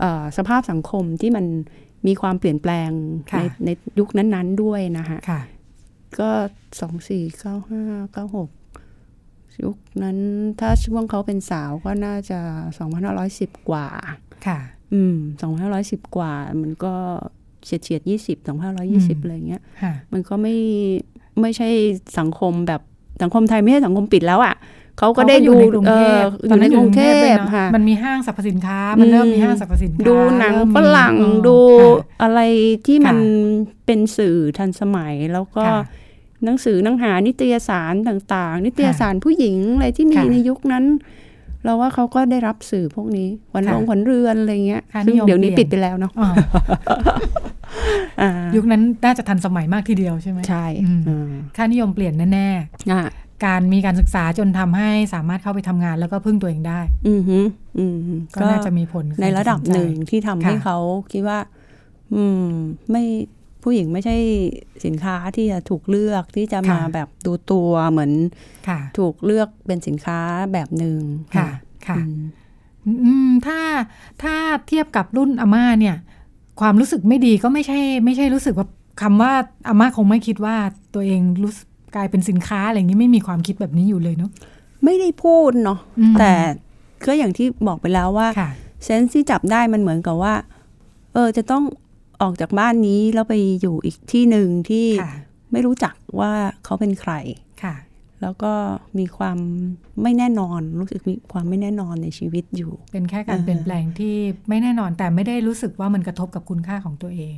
เอ่อสภาพสังคมที่มันมีความเปลี่ยนแปลงค่ะในในยุคนั้น ๆ ด้วยนะคะค่ะก็สองสี่เก้าห้าเก้าหกยุคนั้นถ้าช่วงเขาเป็นสาวก็น่าจะสองพันห้าร้อยสิบกว่า ค่ะ อืมสองพันห้าร้อยสิบกว่า มันก็ เฉียดเฉียดยี่สิบสองพันห้าร้อยยี่สิบอืมอะไรเงี้ยค่ะมันก็ไม่ไม่ใช่สังคมแบบสังคมไทยไม่ใช่สังคมปิดแล้วอะ่ะเขาก็ได้เขาดูอยู่ในกรุงเทพอออยู่ในกรุงเทด้วยพนะค่ะมันมีห้างสรรพสินค้า มันเริ่มมีห้างสรรพสินค้าดูหนังเริ่มมีฝรั่งอ๋อดูค่ะอะไรที่มันค่เป็นสื่อทันสมัยแล้วก็ค่ะหนังสือหนังหานิตยสารต่าง ๆ นิตยสารผู้หญิงอะไรที่มีค่ะในยุคนั้น เราว่าเขาก็ได้รับสื่อพวกนี้วันค่ะลงขวัญเรือนอะไรเงี้ยค่ะซึ่งนิยมเดี๋ยวนี้เปลี่ปิยดนไปแล้วเนาะอ๋ออ่ายุคนั้นน่าจะทันสมัยมากทีเดียวใช่ไหมใช่อืมอ่าค่านิยมเปลี่ยนแน่อ่าๆการมีการศึกษาจนทำให้สามารถเข้าไปทำงานแล้วก็พึ่งตัวเองได้ อือฮึอืมฮึก็น่าจะมีผลในระดับหนึ่งที่ทำให้ค่ะเขาคิดว่า อืม ไม่ ผู้หญิงไม่ใช่สินค้าที่จะถูกเลือกที่จะมาแบบดูตัวเหมือนค่ะถูกเลือกเป็นสินค้าแบบหนึ่งค่ะค่ะอืมอืมถ้าถ้าเทียบกับรุ่นอาม่าเนี่ย ความรู้สึกไม่ดีก็ไม่ใช่ ไม่ใช่รู้สึกว่าคำว่าอาม่าคงไม่คิดว่าตัวเองรู้สึกกลายเป็นสินค้าอะไรอย่างนี้ไม่มีความคิดแบบนี้อยู่เลยเนาะไม่ได้พูดเนาะอืมแต่ก็อย่างที่บอกไปแล้วว่าค่ะเซนส์ที่จับได้มันเหมือนกับว่า เออจะต้อง ออกจากบ้านนี้แล้วไปอยู่อีกที่หนึ่งที่ค่ะไม่รู้จักว่าเขาเป็นใครค่ะ แล้วก็มีความไม่แน่นอนรู้สึกมีความไม่แน่นอนในชีวิตอยู่ เป็นแค่การอ่าเปลี่ยนแปลงที่ไม่แน่นอนแต่ไม่ได้รู้สึกว่ามันกระทบกับคุณค่าของตัวเอง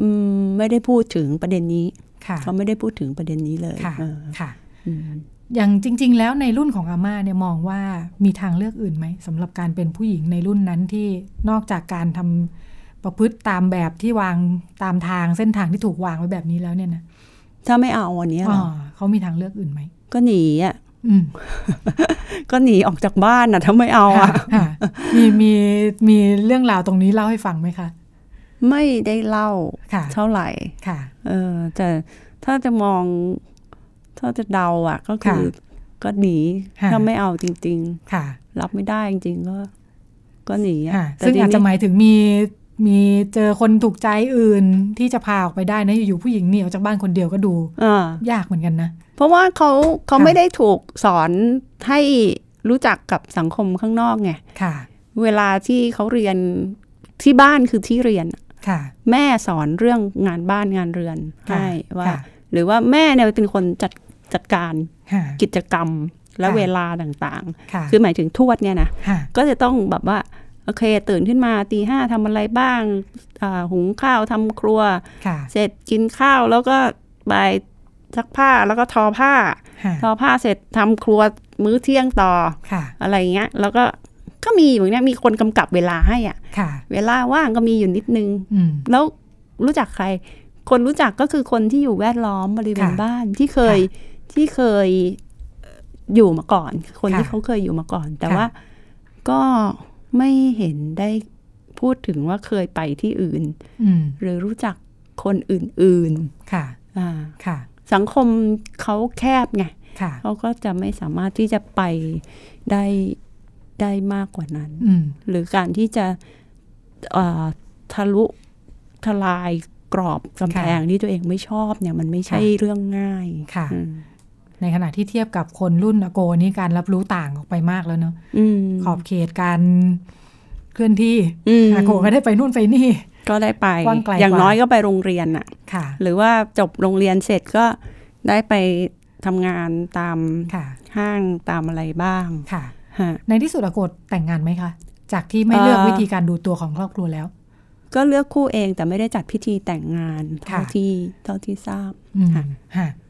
อืมไม่ได้พูดถึงประเด็นนี้ค่ะเขาไม่ได้พูดถึงประเด็นนี้เลยค่ะเออค่ะอืมอย่างจริง ๆ แล้วในรุ่นของอาม่าเนี่ยมองว่ามีทางเลือกอื่นไหมสำหรับการเป็นผู้หญิงในรุ่นนั้นที่นอกจากการทำ ประพฤติตามแบบที่วางตามทางเส้นทางที่ถูกวางไว้แบบนี้แล้วเนี่ยนะถ้าไม่เอาอันเนี้ยเหรอ๋ออเขามีทางเลือกอื่นไหมก็หนีอะอืมก็หนีออกจากบ้านอะถ้าไม่เอาค่ะอะค่ะมีมีมีเรื่องราวตรงนี้เล่าให้ฟังไหมคะ ไม่ได้เล่าค่ะเท่าไหร่ค่ะเออแต่ถ้าจะมอง ถ้าจะเดาอะ ก็คือค่ะก็หนีค่ะถ้าไม่เอาจริงค่ะๆรับไม่ได้จริง ๆ ก็ ก็หนีอะค่ะแต่ซึ่งทีอาจนี้จะหมายถึงมี มีเจอคนถูกใจอื่นที่จะพาออกไปได้นะอยู่ๆผู้หญิงหนีออกจากบ้านคนเดียวก็ดูอ่ายากเหมือนกันนะ เพราะว่าเขาเขาค่ะไม่ได้ถูกสอนให้รู้จักกับสังคมข้างนอกไงค่ะ เวลาที่เขาเรียนที่บ้านคือที่เรียนค่ะ แม่สอนเรื่องงานบ้านงานเรือนค่ะให้ว่าค่ะหรือว่าแม่เนี่ยเป็นคนจัดจัดการค่ะกิจกรรมและค่ะเวลาต่างค่ะๆคือหมายถึงทวดเนี่ยนะค่ะก็จะต้องแบบว่า โอเค ตื่นขึ้นมาตีห้าทำอะไรบ้างอ่าหุงข้าวทำครัวค่ะเสร็จกินข้าวแล้วก็ไปซักผ้าแล้วก็ทอผ้าค่ะทอผ้าเสร็จทำครัวมื้อเที่ยงต่อค่ะอะไรเงี้ย แล้วก็ก็มีอย่างเนี้ยมีคนกำกับเวลาให้อะค่ะเวลาว่างก็มีอยู่นิดนึงอืมแล้วรู้จักใคร คนรู้จักก็คือคนที่อยู่แวดล้อมบริเวณค่ะบ้านที่เคยที่เคยเอ่ออยู่มาก่อน คนค่ะที่เขาเคยอยู่มาก่อน แต่ค่ะว่าก็ ไม่เห็นได้พูดถึงว่าเคยไปที่อื่นอืมหรือรู้จักคนอื่นค่ะๆอ่าค่ะ สังคมเขาแคบไงค่ะเขาก็จะไม่สามารถที่จะไปได้ได้มากกว่านั้นอืมหรือการที่จะเอ่อทะลุทลายกรอบกำแพงที่ตัวเองไม่ชอบเนี่ยมันไม่ใช่ค่ะเรื่องง่ายค่ะอืม ในขณะที่เทียบกับคนรุ่นอโกนี่การรับรู้ต่างออกไปมากแล้วเนาะอืมขอบเขตการเคลื่อนที่อืมอาโกก็ได้ไปนู่นไปนี่ ก็ได้ไปกว้างไกลอย่างกว่าน้อยก็ไปโรงเรียนอะค่ะ หรือว่าจบโรงเรียนเสร็จก็ได้ไปทำงานตามค่ะห้างตามอะไรบ้างค่ะฮะในที่สุดอาโกแต่งงานไหมคะ จากที่ไม่เลือกวิธีการดูตัวของครอบครัวแล้ว ก็เลือกคู่เองแต่ไม่ได้จัดพิธีแต่งงานเท่าค่ะที่เท่าที่ทราบอืมค่ะค่ะอืม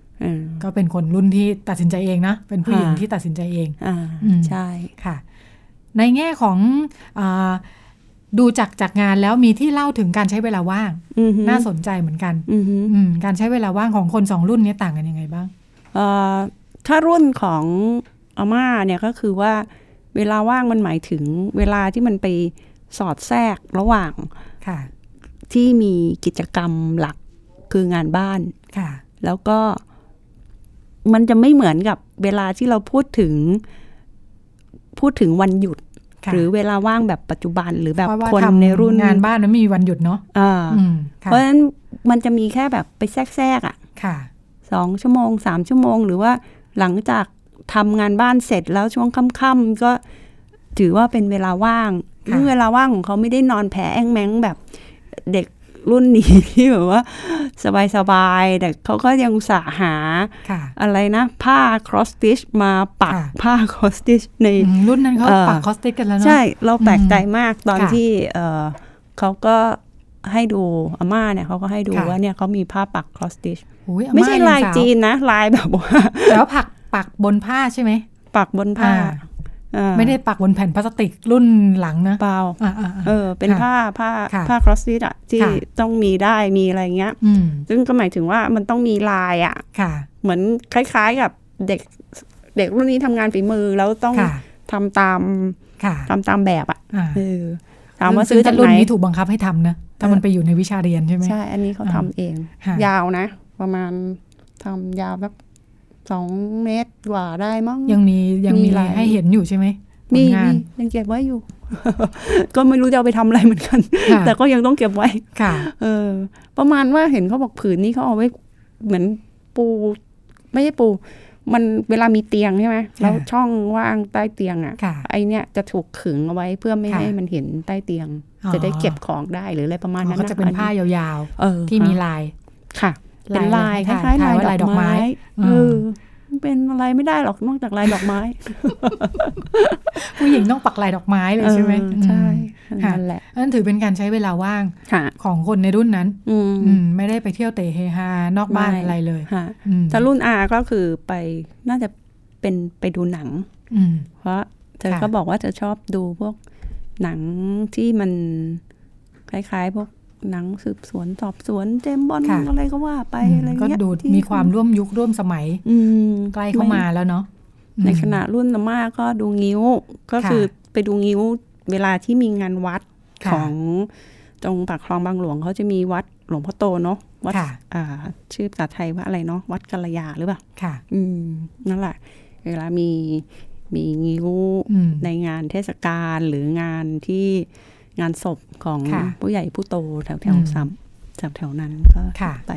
ก็เป็นคนรุ่นที่ตัดสินใจเองนะ เป็นผู้หญิงค่ะที่ตัดสินใจเองอ่าอืมใช่ค่ะ ในแง่ของอาดูจากจากงานแล้วมีที่เล่าถึงการใช้เวลาว่างอือหือน่าสนใจเหมือนกันอือหืออืมการใช้เวลาว่างของคนสองรุ่นนี้ต่างกันยังไงบ้างเอ่อถ้ารุ่นของอาม่าเนี่ยก็คือว่าเวลาว่างมันหมายถึงเวลาที่มันไปสอดแทรกระหว่างค่ะที่มีกิจกรรมหลักคืองานบ้านค่ะแล้วก็ มันจะไม่เหมือนกับเวลาที่เราพูดถึง พูดถึงวันหยุดค่ะหรือเวลาว่างแบบปัจจุบันหรือแบบเพราะว่าคนทำในรุ่นงานบ้านนั้นไม่มีวันหยุดเนาะอ่าอืมค่ะเพราะฉะนั้นมันจะมีแค่แบบไปแทรกๆอะค่ะสองชั่วโมงสามชั่วโมง หรือว่าหลังจากทำงานบ้านเสร็จแล้วช่วงค่ำๆก็ถือว่าเป็นเวลาว่างค่ะซึ่งเวลาว่างของเขาไม่ได้นอนแผลแองแมงแบบเด็ก รุ่นนี้ที่แบบว่า สบายๆ แต่เขาก็ยังอุตสาห์หาค่ะอะไรนะ ผ้า cross stitch มาปักค่ะผ้า cross stitch ในอืมรุ่นนั้นเขาเอ่อปักคอสติกกันแล้วเนาะใช่ เราแปลกใจมากตอนค่ะที่เออเขาก็ให้ดูอาม่าเนี่ยเขาก็ให้ดูค่ะว่าเนี่ยเขามีผ้าปัก cross stitch อุ๊ยอาไม่ใช่ยังลายสวจีนนะ ลายแบบว่าแต่ว่าปักปักบนผ้าใช่ไหมปักบนผ้าอ่าอ่า ไม่ได้ปักบนแผ่นพลาสติกรุ่นหลังนะเปล่าอ่าอ่าอ่าเออ เป็นค่ะผ้าผ้าค่ะผ้า cross stitch อะที่ค่ะต้องมีได้มีอะไรเงี้ยอืมซึ่งก็หมายถึงว่ามันต้องมีลายอะค่ะ เหมือนคล้ายๆกับเด็กเด็กรุ่นนี้ทำงานฝีมือแล้วต้องค่ะทำตามค่ะทำตามแบบอะอ่าเออถามว่าซื้อจากรุ่ไหนนนี้ถูกบังคับให้ทำนะถ้ามันไปอยู่ในวิชาเรียนใช่ไหมใช่ อันนี้เขาอ่าทำเองค่ะยาวนะ ประมาณทำยาวแบบ สองเมตรกว่าได้มั้งยังมียังมีมีลายให้เห็นอยู่ใช่ไหมผมีลงานมียังเก็บไว้อยู่ ก็ไม่รู้จะเอาไปทำอะไรเหมือนกันค่ะแต่ก็ยังต้องเก็บไว้ค่ะ เออ ประมาณว่าเห็นเขาบอกผืนนี้เขาเอาไว้เหมือนปู ไม่ใช่ปู มันเวลามีเตียงใช่ไหมแล้วช่องว่างใต้เตียงอะค่ะไอเนี้ยจะถูกขึงเอาไว้เพื่อไม่ค่ะให้มันเห็นใต้เตียงอ๋อจะได้เก็บของได้หรืออะไรประมาณอ๋อนั้นก็จะเป็นผ้ายาวเออๆที่มีลายค่ะ เป็นลายคลายล้ายๆลาลายยว่าดลายอกดอกไม้ไม้อืมเออเป็นอะไรไม่ได้หรอกนอกจากลายดอกไม้ ผู้หญิงต้องปักลายดอกไม้เลยใช่ไหมเออใช่อืมค่ะนั่นแหละนั่นถือเป็นการใช้เวลาว่างค่ะของคนในรุ่นนั้นอืมอืมไม่ได้ไปเที่ยวเตะเฮฮานอกบ้านไม่อะไรเลยค่ะอืมถ้ารุ่นอาก็คือไปน่าจะเป็นไปดูหนังอืมเพราะเธอค่ะก็บอกว่าเธอชอบดูพวกหนังที่มันคล้ายๆ พวก หนังสืบสวนสอบสวนเจมส์บอลค่ะอะไรก็ว่าไปอืมอะไรก็เงี้ยดูที่มีความร่วมยุคร่วมสมัย อืมใกล้เข้ามาแล้วเนาะอืมในขณะรุ่นอาม่าก็ดูงิ้ว ก็ค่ะคือไปดูงิ้วเวลาที่มีงานวัดค่ะของตรงปากคลองบางหลวงเขาจะมีวัดหลวงพ่อโตเนาะวัดค่ะอ่าชื่อภาษาไทยว่าอะไรเนาะวัดกัลยาหรือเปล่าค่ะ อืมนั่นแหละ เวลามีมีงิ้วอืมในงานเทศกาลหรืองานที่ งานศพของค่ะผู้ใหญ่ผู้โตแถวแถอืวมซ้ำแถวแถวนั้นก็ค่ะไป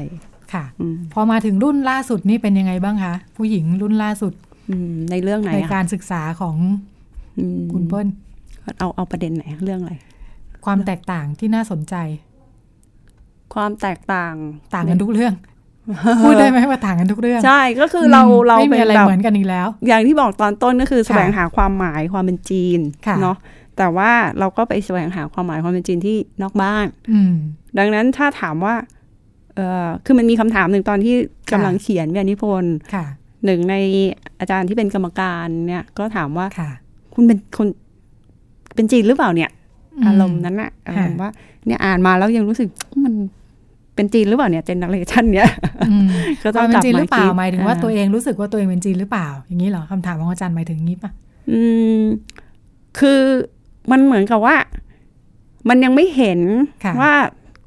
ค่ะอืมพอมาถึงรุ่นล่าสุดนี่เป็นยังไงบ้างคะ ผู้หญิงรุ่นล่าสุดอืมในเรื่องไหนในอะการศึกษาของอืมคุณเปิ้ลเอาเอาประเด็นไหนเรื่องอะไร ความแตกต่างที่น่าสนใจ ความแตกต่างต่างกันทุกเรื่องพูดได้ไหมว่าต่างกันทุกเรื่อง ใช่ก็คือเรามเราไม่มีเป็นอะไรแบบเหมือนกันอีกแล้ว อย่างที่บอกตอนต้นก็คือค่ะแสวงหาความหมายความเป็นจีนค่ะเนาะ แต่ว่าเราก็ไปแสวงหาความหมายความเป็นจีนที่นอกบ้านอืมดังนั้นถ้าถามว่าเออคือมันมีคำถามหนึ่งตอนที่กำค่ะลังเขียนวิทยานิพนธ์ค่ะหนึ่งในอาจารย์ที่เป็นกรรมการเนี่ย ก็ถามว่าค่ะคุณเป็นคนเป็นจีนหรือเปล่าเนี่ยมอารมณ์นั้นอะอารมณ์ว่า เนี่ยอ่านมาแล้วยังรู้สึกมันเป็นจีนหรือเปล่าเนี่ยเจเนอเรชันเนี้ยอืมก็คต้อวามงเป็กนลับจีนหมารือเปล่าคิดหมายถึงว่าอ่ตัวเองรู้สึกว่าตัวเองเป็นจีนหรือเปล่า อย่างนี้เหรอคำถามของอาจารย์หมายถึงงี้ปะอืม คือ มันเหมือนกับว่า มันยังไม่เห็นค่ะว่า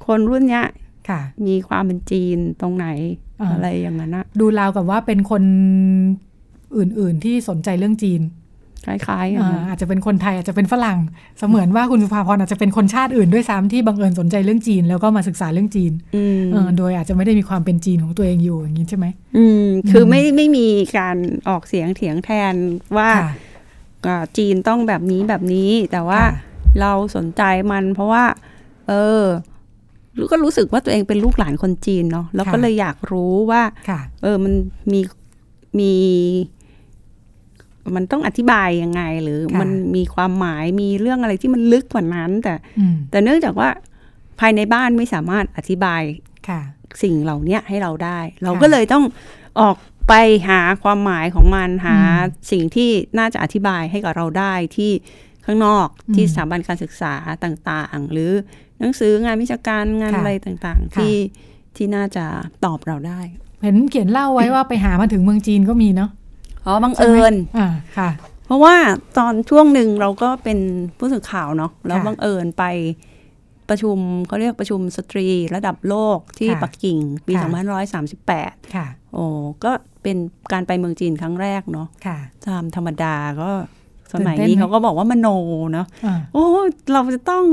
คนรุ่นเนี้ยค่ะมีความเป็นจีนตรงไหนอ่าอะไรอย่างนั้นอะดูราวกับว่าเป็นคนอื่น ๆ ที่สนใจเรื่องจีนคล้ายๆอย่างอ่านั้นอาจจะเป็นคนไทยอาจจะเป็นฝรั่ง เสมือนว่าคุณสุภาพรอาจจะเป็นคนชาติอื่นด้วยซ้ำที่บังเอิญสนใจเรื่องจีน แล้วก็มาศึกษาเรื่องจีนอืมเออโดยอาจจะไม่ได้มีความเป็นจีนของตัวเองอยู่อย่างนี้ใช่ไหมอืมคือมไม่ไม่มีการออกเสียงเถียงแทนว่าค่ะอ่า จีนต้องแบบนี้แบบนี้ แต่ว่าค่ะเราสนใจมัน เพราะว่า เออรู้ก็รู้สึกว่าตัวเองเป็นลูกหลานคนจีนเนาะแล้วก็ค่ะเลยอยากรู้ว่าค่ะเออมันมีมีมันต้องอธิบายยังไง หรือค่ะมันมีความหมายมีเรื่องอะไรที่มันลึกกว่านั้น แต่อืมแต่เนื่องจากว่าภายในบ้านไม่สามารถอธิบายค่ะสิ่งเหล่าเนี้ยให้เราได้ เราค่ะก็เลยต้อง ออกไปหาความหมายของมันหาอืมสิ่งที่น่าจะอธิบายให้กับเราได้ที่ข้างนอกอืมที่สถาบันการศึกษาต่างๆ หรือหนังสืองานวิชาการงานค่ะอะไรต่างๆค่ะที่ที่น่าจะตอบเราได้เห็นเขียนเล่าไว้ว่าไปหามาถึงเมืองจีนก็มีเนาะอ๋อบังเอิญอ่าค่ะ เพราะว่าตอนช่วงหนึ่งเราก็เป็นผู้สื่อข่าวเนาะแล้วค่ะบังเอิญไปประชุมเขาเรียกประชุมสตรีระดับโลกที่ค่ะปักกิ่งปีค่ะ2538ค่ะ โอ้ก็เป็นการไปเมืองจีนครั้งแรกเนาะค่ะตามธรรมดาก็สมัยตื่นเต้นนี้ไหมเขาก็บอกว่ามโนเนาะอ่าโอ้เราจะต้อง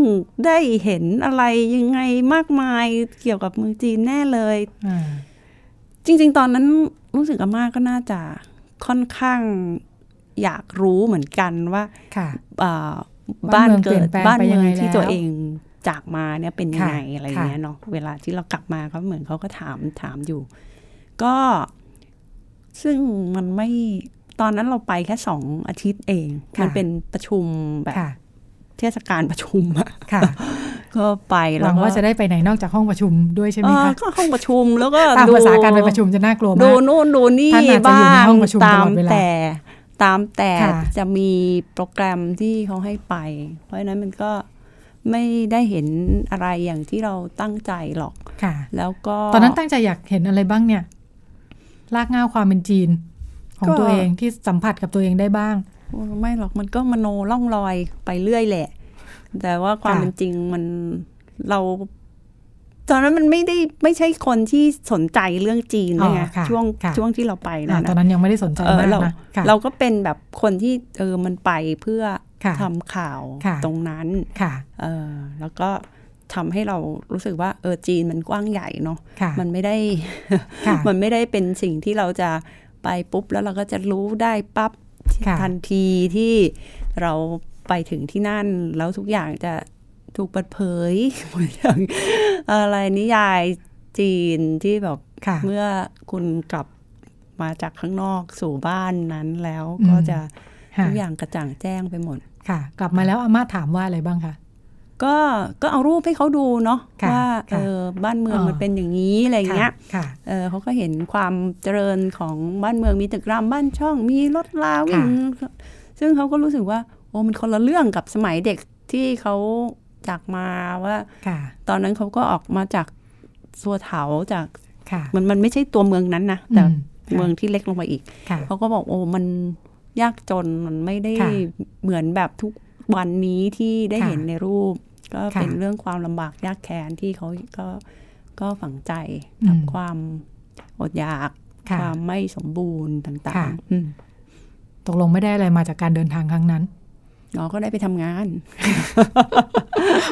ได้เห็นอะไรยังไงมากมายเกี่ยวกับเมืองจีนแน่เลยอ่าจริง ๆ ตอนนั้นรู้สึกอาม่าก็น่าจะค่อนข้างอยากรู้เหมือนกันว่าค่ะอ่าบ้าบ้านนเมืองเปลี่เกิยดนแปลงบ้านไปยัเมืงองไงที่แล้วตัวเองจากมาเนี่ยเป็นยังไงค่ะอะไรอย่างเงี้ยเนาะเวลาที่เรากลับมาเขาเหมือนเขาก็ถามถามอยู่ ก็ซึ่งมันไม่ตอนนั้นเราไปแค่สองอาทิตย์เองค่ะมันเป็นประชุมแบบค่ะเทศกาลประชุมอะค่ะก็ไปหแล้วัวงก็ว่าจะได้ไปไหนนอกจากห้องประชุมด้วยใช่ไหมเออคะก็ห้องประชุมแล้วก็ตามดูภาษาการไปประชุมจะน่ากลัวดูมากนู่นดูนี่ท่านอาจจะอยู่บ้าในงห้องประชุมตาตลมอดเวลาแต่ตามแต่ค่ะจะมีโปรแกรมที่เขาให้ไป เพราะฉะนั้นมันก็ไม่ได้เห็นอะไรอย่างที่เราตั้งใจหรอกค่ะ แล้วก็ตอนนั้นตั้งใจอยากเห็นอะไรบ้างเนี่ย ลากเงาความเป็นจีน ของตัวเองที่สัมผัสกับตัวเองได้บ้าง ไม่หรอกมันก็มโนล่องลอยไปเรื่อยแหละ แต่ว่าความค่ะเป็นจริงมันเรา ตอนนั้นมันไม่ได้ไม่ใช่คนที่สนใจเรื่องจีนด้วยไงอ๋อค่ะช่วงค่ะช่วงที่เราไปอ่านะตอนนั้นยังไม่ได้สนใจเออมากเรานะค่ะเราก็เป็นแบบคนที่เออมันไปเพื่อค่ะทำข่าวค่ะตรงนั้นค่ะเออแล้วก็ ทำให้เรารู้สึกว่าเออจีนมันกว้างใหญ่เนาะค่ะมันไม่ได้ค่ะมันไม่ได้เป็นสิ่งที่เราจะไปปุ๊บแล้วเราก็จะรู้ได้ปั๊บค่ะทันทีที่เราไปถึงที่นั่น แล้วทุกอย่างจะถูกเปิดเผยเหมือนอย่างอะไรนิยายจีนที่แบบค่ะเมื่อคุณกลับมาจากข้างนอกสู่บ้านนั้นแล้วอืมก็จะค่ะทุกอย่างกระจ่างแจ้งไปหมดค่ะ กลับมาแล้วอาม่าถามว่าอะไรบ้างคะ ก็ก็เอารูปให้เขาดูเนาะค่ะว่าค่ะเออบ้านเมืองอ๋อมันเป็นอย่างนี้อะไรเงี้ยค่ะเออเขาก็เห็นความเจริญของบ้านเมืองมีตึกรามบ้านช่องมีรถลาวิ่งซึ่งเขาก็รู้สึกว่าโอ้มันคนละเรื่องกับสมัยเด็กที่เขาจากมาว่าค่ะตอนนั้นเขาก็ออกมาจากสัวเถาจากค่ะมันมันไม่ใช่ตัวเมืองนั้นนะแต่อืมเมืองที่เล็กลงไปอีกค่ะเขาก็บอกโอ้มันยากจนมันไม่ได้ค่ะเหมือนแบบทุก วันนี้ที่ได้ค่ะเห็นในรูป ก็ค่ะเป็นเรื่องความลำบากยากแค้นที่เขาก็ก็ฝังใจกับอืมความอดอยากค่ะความไม่สมบูรณ์ต่าค่ะงๆอืมตกลงไม่ได้อะไรมาจากการเดินทางครั้งนั้นน้องก็ได้ไปทำงาน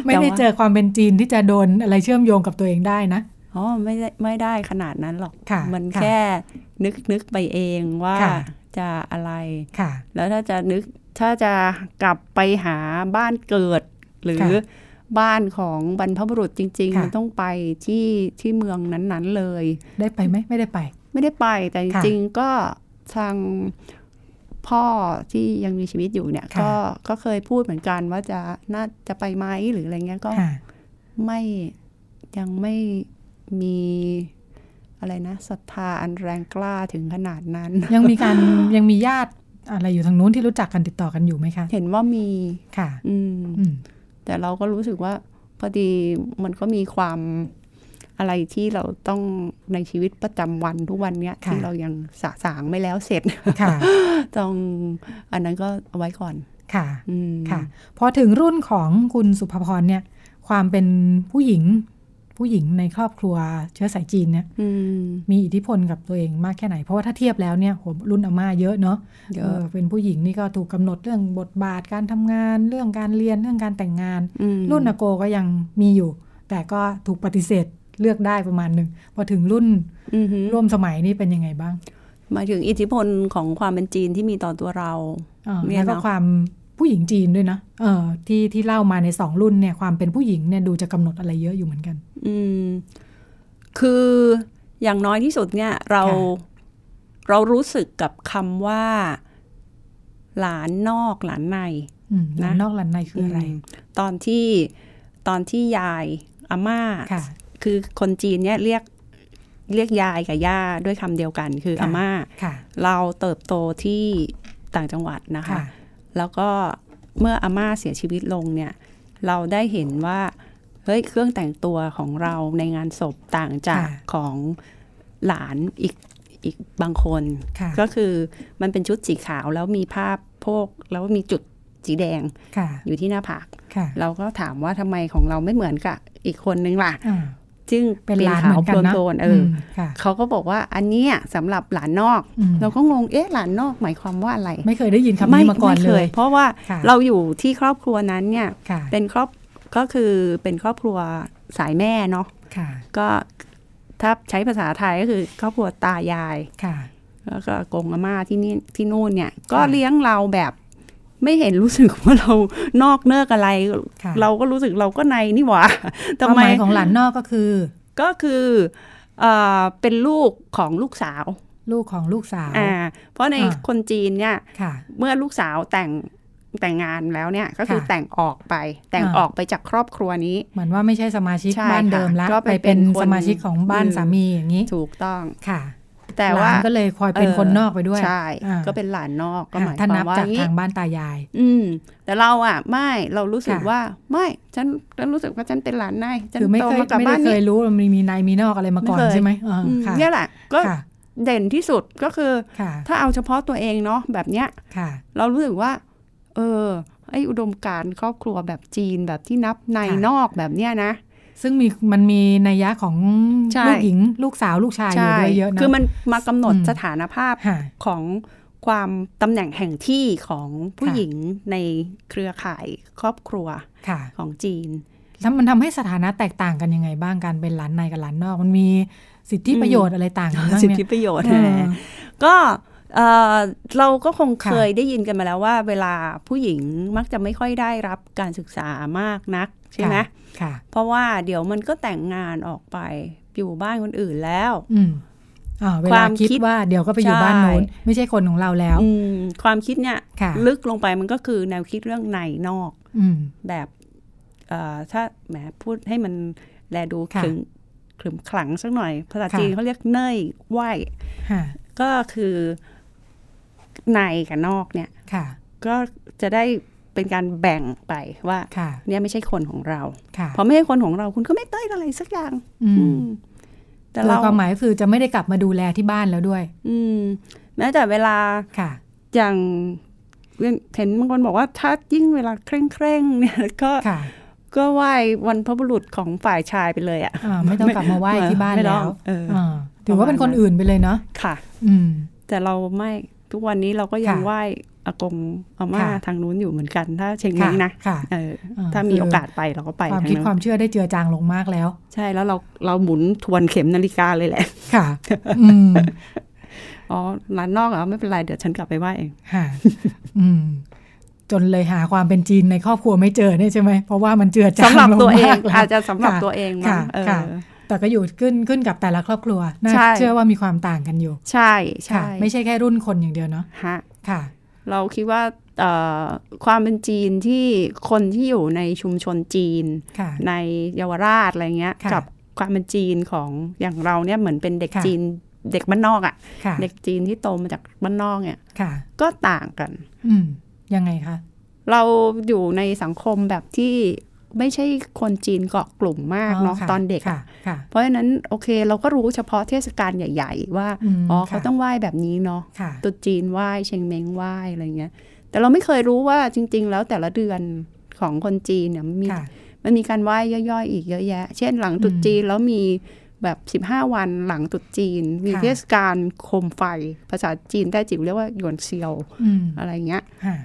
ไม่ได้เจอความเป็นจีนที่จะโดนอะไรเชื่อมโยงกับตัวเองได้นะอ๋อไม่ได้ไม่ได้ขนาดนั้นหรอกค่ะมันค่ะแค่นึกนึกไปเองว่าค่ะจะอะไรค่ะแล้วถ้าจะนึก ถ้าจะกลับไปหาบ้านเกิด หรือค่ะบ้านของบรรพบุรุษจริงๆค่ะมันต้องไปที่ที่เมืองนั้น ๆเลย ได้ไปไหมไม่ได้ไป ไม่ได้ไปแต่จค่ะริงๆก็ทางพ่อที่ยังมีชีวิตอยู่เนี่ยค่ะก็ก็เคยพูดเหมือนกันว่าจะน่าจะไปไหมหรืออะไรเงี้ยก็ค่ะไม่ยังไม่มีอะไรนะศรัทธาอันแรงกล้าถึงขนาดนั้น ยังมีการยังมีญาติ อะไรอยู่ทางนู้นที่รู้จักกันติดต่อกันอยู่ไหมคะ เห็นว่ามีค่ะ อืมอืมแต่เราก็รู้สึกว่า พอดีมันก็มีความอะไรที่เราต้องในชีวิตประจำวันทุกวันเนี้ยค่ะที่เรายังสะสางไม่แล้วเสร็จค่ะต้องอันนั้นก็เอาไว้ก่อนค่ะอืมค่ะ พอถึงรุ่นของคุณสุภพรเนี่ย ความเป็นผู้หญิง ผู้หญิงในครอบครัวเชื้อสายจีนเนี่ยอืมมีอิทธิพลกับตัวเองมากแค่ไหน เพราะว่าถ้าเทียบแล้วเนี่ยโหรุ่นอาม่าเยอะเนาะเยเออะอเป็นผู้หญิงนี่ก็ถูกกำหนดเรื่องบทบาทการทำงาน เรื่องการเรียนเรื่องการแต่งงานอืมรุ่นอาโกก็ยังมีอยู่ แต่ก็ถูกปฏิเสธเลือกได้ประมาณหนึ่งพอถึงรุ่นอือหือร่วมสมัยนี่เป็นยังไงบ้างหมายถึงอิทธิพลของความเป็นจีนที่มีต่อตัวเราเออเนี่ยแล้วก็เนอะความ ผู้หญิงจีนด้วยนะเออที่ที่เล่ามาในสองรุ่นเนี่ยความเป็นผู้หญิงเนี่ยดูจะกำหนดอะไรเยอะอยู่เหมือนกัน อืม คืออย่างน้อยที่สุดเนี่ย เราค่ะเรารู้สึกกับคำว่า หลานนอกหลานในอืมนะนอกลันในคืออะไรมตอนที่ตอนที่ยายอาม่าค่ะคือคนจีนเนี่ยเรียกเรียกยายกับย่าด้วยคำเดียวกัน คือค่ะอาม่าค่ะเราเติบโตที่ต่างจังหวัดนะคะค่ะ แล้วก็เมื่ออาม่าเสียชีวิตลงเนี่ยเราได้เห็นว่าเฮ้ยเครื่องแต่งตัวของเราในงานศพต่างจากค่ะของหลานอีกอีกบางคนค่ะก็คือมันเป็นชุดสีขาวแล้วมีภาพโพกแล้วมีจุดสีแดงค่ะอยู่ที่หน้าผากค่ะเราก็ถามว่าทำไมของเราไม่เหมือนกับอีกคนนึงล่ะ อ่าซึ่งเป็นหลานเหมือนกันนะโพลนๆเอออมค่ะเขาก็บอกว่าอันเนี้ยสำหรับหลานนอกอืมเราก็งงเอ๊ะหลานนอกหมายความว่าอะไร ไม่เคยได้ยินคำนี้มาก่อนไเลย เพราะว่าค่ะเราอยู่ที่ครอบครัวนั้นเนี่ยค่ะเป็นครอบก็คือเป็นครอบครัวสายแม่เนาะค่ะก็ถ้าใช้ภาษาไทยก็คือครอบครัวตายายค่ะแล้วก็อากงอาม่าที่นี่ที่นู่นเนี่ย ก็ค่ะเลี้ยงเราแบบ ไม่เห็นรู้สึกว่าเรานอกเนิกอะไรค่ะเราก็รู้สึกเราก็ในนี่หว่าควาทำมไมหมายของหลานนอกก็คือ ก็คือเอ่อเป็นลูกของลูกสาว ลูกของลูกสาวอ่าเพราะในอ่าคนจีนเนี่ยค่ะเมื่อลูกสาวแต่งแต่งงานแล้วเนี่ยก็คือค่ะแต่งออกไปแต่งอ่าออกไปจากครอบครัวนี้ เหมือนว่าไม่ใช่สมาชิกใช่บ้านเดิมค่ะละก็ไปไปเป็เป็นนคนสมาชิกของบ้านอืมสามีอย่างนี้ ถูกต้องค่ะ แต่หว่าลานก็เลยคอยเป็นเออคนนอกไปด้วยใช่อ่าก็เป็นหลานนอกก็หค่ะมายคถ้านัวาบมว่าจากอย่างนี้ทางบ้านตายาย อืม แต่เราอะไม่เรารู้สึกค่ะว่าไม่ฉันฉันรู้สึกว่าฉันเป็นหลานนายฉันคือไม่โตเคยมากับไม่บ้าได้นเคนี้ยรู้ว่ามันมีในมีนอกอะไรมาก่อนไม่เคยใช่ไหมอ่าอืมค่ะเนี่ยแหละก็ค่ะเด่นที่สุดก็คือค่ะถ้าเอาเฉพาะตัวเองเนาะแบบเนี้ยค่ะเรารู้สึกว่า เออไออุดมการณ์ครอบครัวแบบจีนแบบที่นับในค่ะนอกแบบเนี้ยนะ ซึ่งมีมันมีนัยยะของใช่ลูกหญิง ลูกสาวลูกชายอยู่ด้วยเยอะนะคือมันมากำหนดอืมสถานภาพค่ะของความตำแหน่งแห่งที่ของผู้ค่ะหญิงในเครือข่ายครอบครัวค่ะของจีน แล้วมันทำให้สถานะแตกต่างกันยังไงบ้างการเป็นหลานในกับหลานนอก มันมีสิทธิประโยชน์อะไรต่างกันบ้างสิทเนี่ธิยประโยชน์เออแหมก็ เอ่อเราก็คงค่ะเคยได้ยินกันมาแล้วว่า เวลาผู้หญิงมักจะไม่ค่อยได้รับการศึกษามากนักใช่ไหมค่ะค่ะเพราะว่าเดี๋ยวมันก็แต่งงานออกไปอยู่บ้านคนอื่นแล้วอืมอ่าเวคลาวามคิดคิดว่าเดี๋ยวก็ไปอยู่ใช่บ้านโน้นไม่ใช่คนของเราแล้วอืมความคิดเนี่ยค่ะลึกลงไปมันก็คือแนวคิดเรื่องในนอกอืมแบบเอ่อถ้าแหมพูดให้มันแลดูค่ะขึงขรึมขลังสักหน่อย ภาษาค่ะจีนเขาเรียกเนยไหวค่ะก็คือ ในกับนอกเนี่ยค่ะก็จะได้เป็นการแบ่งไปว่าค่ะเนี่ยไม่ใช่คนของเราค่ะพอไม่ใช่คนของเราคุณก็ไม่ได้อะไรสักอย่าง อือืมมแต่โดยเราความหมายก็คือจะไม่ได้กลับมาดูแลที่บ้านแล้วด้วย อืมแม้แต่เวลาค่ะ อย่างเห็นบางคนบอกว่าถ้ายิ่งเวลาเคร่งเคร่งๆเนี่ยก็ค่ะก็ไหว้วันพระบุรุษของฝ่ายชายไปเลยอะอ่าไม่ต้องกลับมาไหว้ที่บ้านไม่ต้แล้องวเอออ่าถือว่าเป็นคนอื่นไปเลยเนาะค่ะ อืม แต่เราไม่ ทุกวันนี้เราก็ยังค่ะไหว้อากงอาม่าค่ะทางนู้นอยู่เหมือนกัน ถ้าเชงค่ะเม้งนะค่ะเอออ่าถ้ามีคือโอกาสไปเราก็ไปความทางคิดนั้นความเชื่อได้เจือจางลงมากแล้ว ใช่แล้วเราเราหมุนทวนเข็มนาฬิกาเลยแหละ ค่ะอืมอ๋อร้านนอกเหรอไม่เป็นไรเดี๋ยวฉันกลับไปไหว้เองค่ะอืมจนเลยหาความเป็นจีนในครอบครัวไม่เจอเนี่ยใช่ไหมเพราะว่ามันเจือจางสำหรับลงตัวเองมากแล้วอาจจะสำหรับค่ะตัวเองค่ะมั้งเออค่ะ แต่ก็อยู่ขึ้นขึ้นกับแต่ละครอบครัวน่าใช่เชื่อว่ามีความต่างกันอยู่ ใช่ค่ะใช่ไม่ใช่แค่รุ่นคนอย่างเดียวเนาะฮะค่ะ เราคิดว่าเอ่อความเป็นจีนที่คนที่อยู่ในชุมชนจีนค่ะในเยาวราชอะไรเงี้ยค่ะกับความเป็นจีนของอย่างเราเนี่ยเหมือนเป็นเด็กค่ะจีนเด็กบ้านนอกอะ่ะค่ะ เด็กจีนที่โตมาจากบ้านนอกเนี่ยค่ะก็ต่างกันอืมยังไงคะ เราอยู่ในสังคมแบบที่ ไม่ใช่คนจีนเกาะกลุ่มมากเนาะค่ะตอนเด็กค่ะอะค่ะเพราะฉะนั้นโอเคเราก็รู้เฉพาะเทศกาลใหญ่ ๆ ว่าอืมอ๋อค่ะเขาต้องไหว้แบบนี้เนาะค่ะตรุษจีนไหว้เชงเม้งไหว้อะไรเงี้ย แต่เราไม่เคยรู้ว่าจริง ๆ แล้วแต่ละเดือนของคนจีนเนี่ยมันมีค่ะมันมีการไหว้ย่อยๆ อีกเยอะแยะ เช่นหลังตรุษจีนแล้วมีแบบ 15 วันหลังตรุษจีน มีค่ะเทศกาลโคมไฟ ภาษาจีนใต้จิ๋วเรียกว่าหยวนเซียวอืมอะไรเงี้ยค่ะ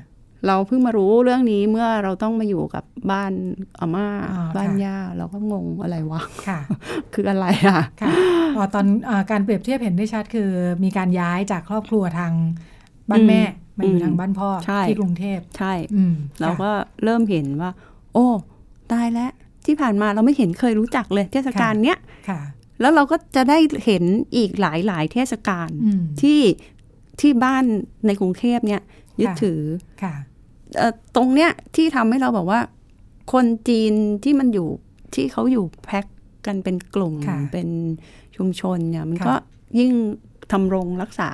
เราเพิ่งมารู้เรื่องนี้เมื่อเราต้องมาอยู่กับบ้านอาม่าอ่าบ้านค่ะย่าเราก็งงอะไรวะค่ะ คืออะไรอะค่ะอ๋อตอนอาการเปรียบเทียบเห็นได้ชัดคือ มีการย้ายจากครอบครัวทางบ้านแม่อืมมาอยู่อืมทางบ้านพ่อใช่ที่กรุงเทพใช่อืมเราค่ะก็เริ่มเห็นว่า โอ้ตายแล้วที่ผ่านมาเราไม่เห็นเคยรู้จักเลยเทศกาลเนี้ยค่ะแล้วเราก็จะได้เห็นอีกหลายหลายๆเทศกาลอืมที่ที่บ้านในกรุงเทพเนี่ย ยึดค่ะถือค่ะเอ่อตรงเนี้ยที่ทำให้เราบอกว่า คนจีนที่มันอยู่ที่เขาอยู่แพ็คกันเป็นกลุ่มค่ะเป็นชุมชนเนี่ยมันค่ะก็ยิ่งทำรงรักษา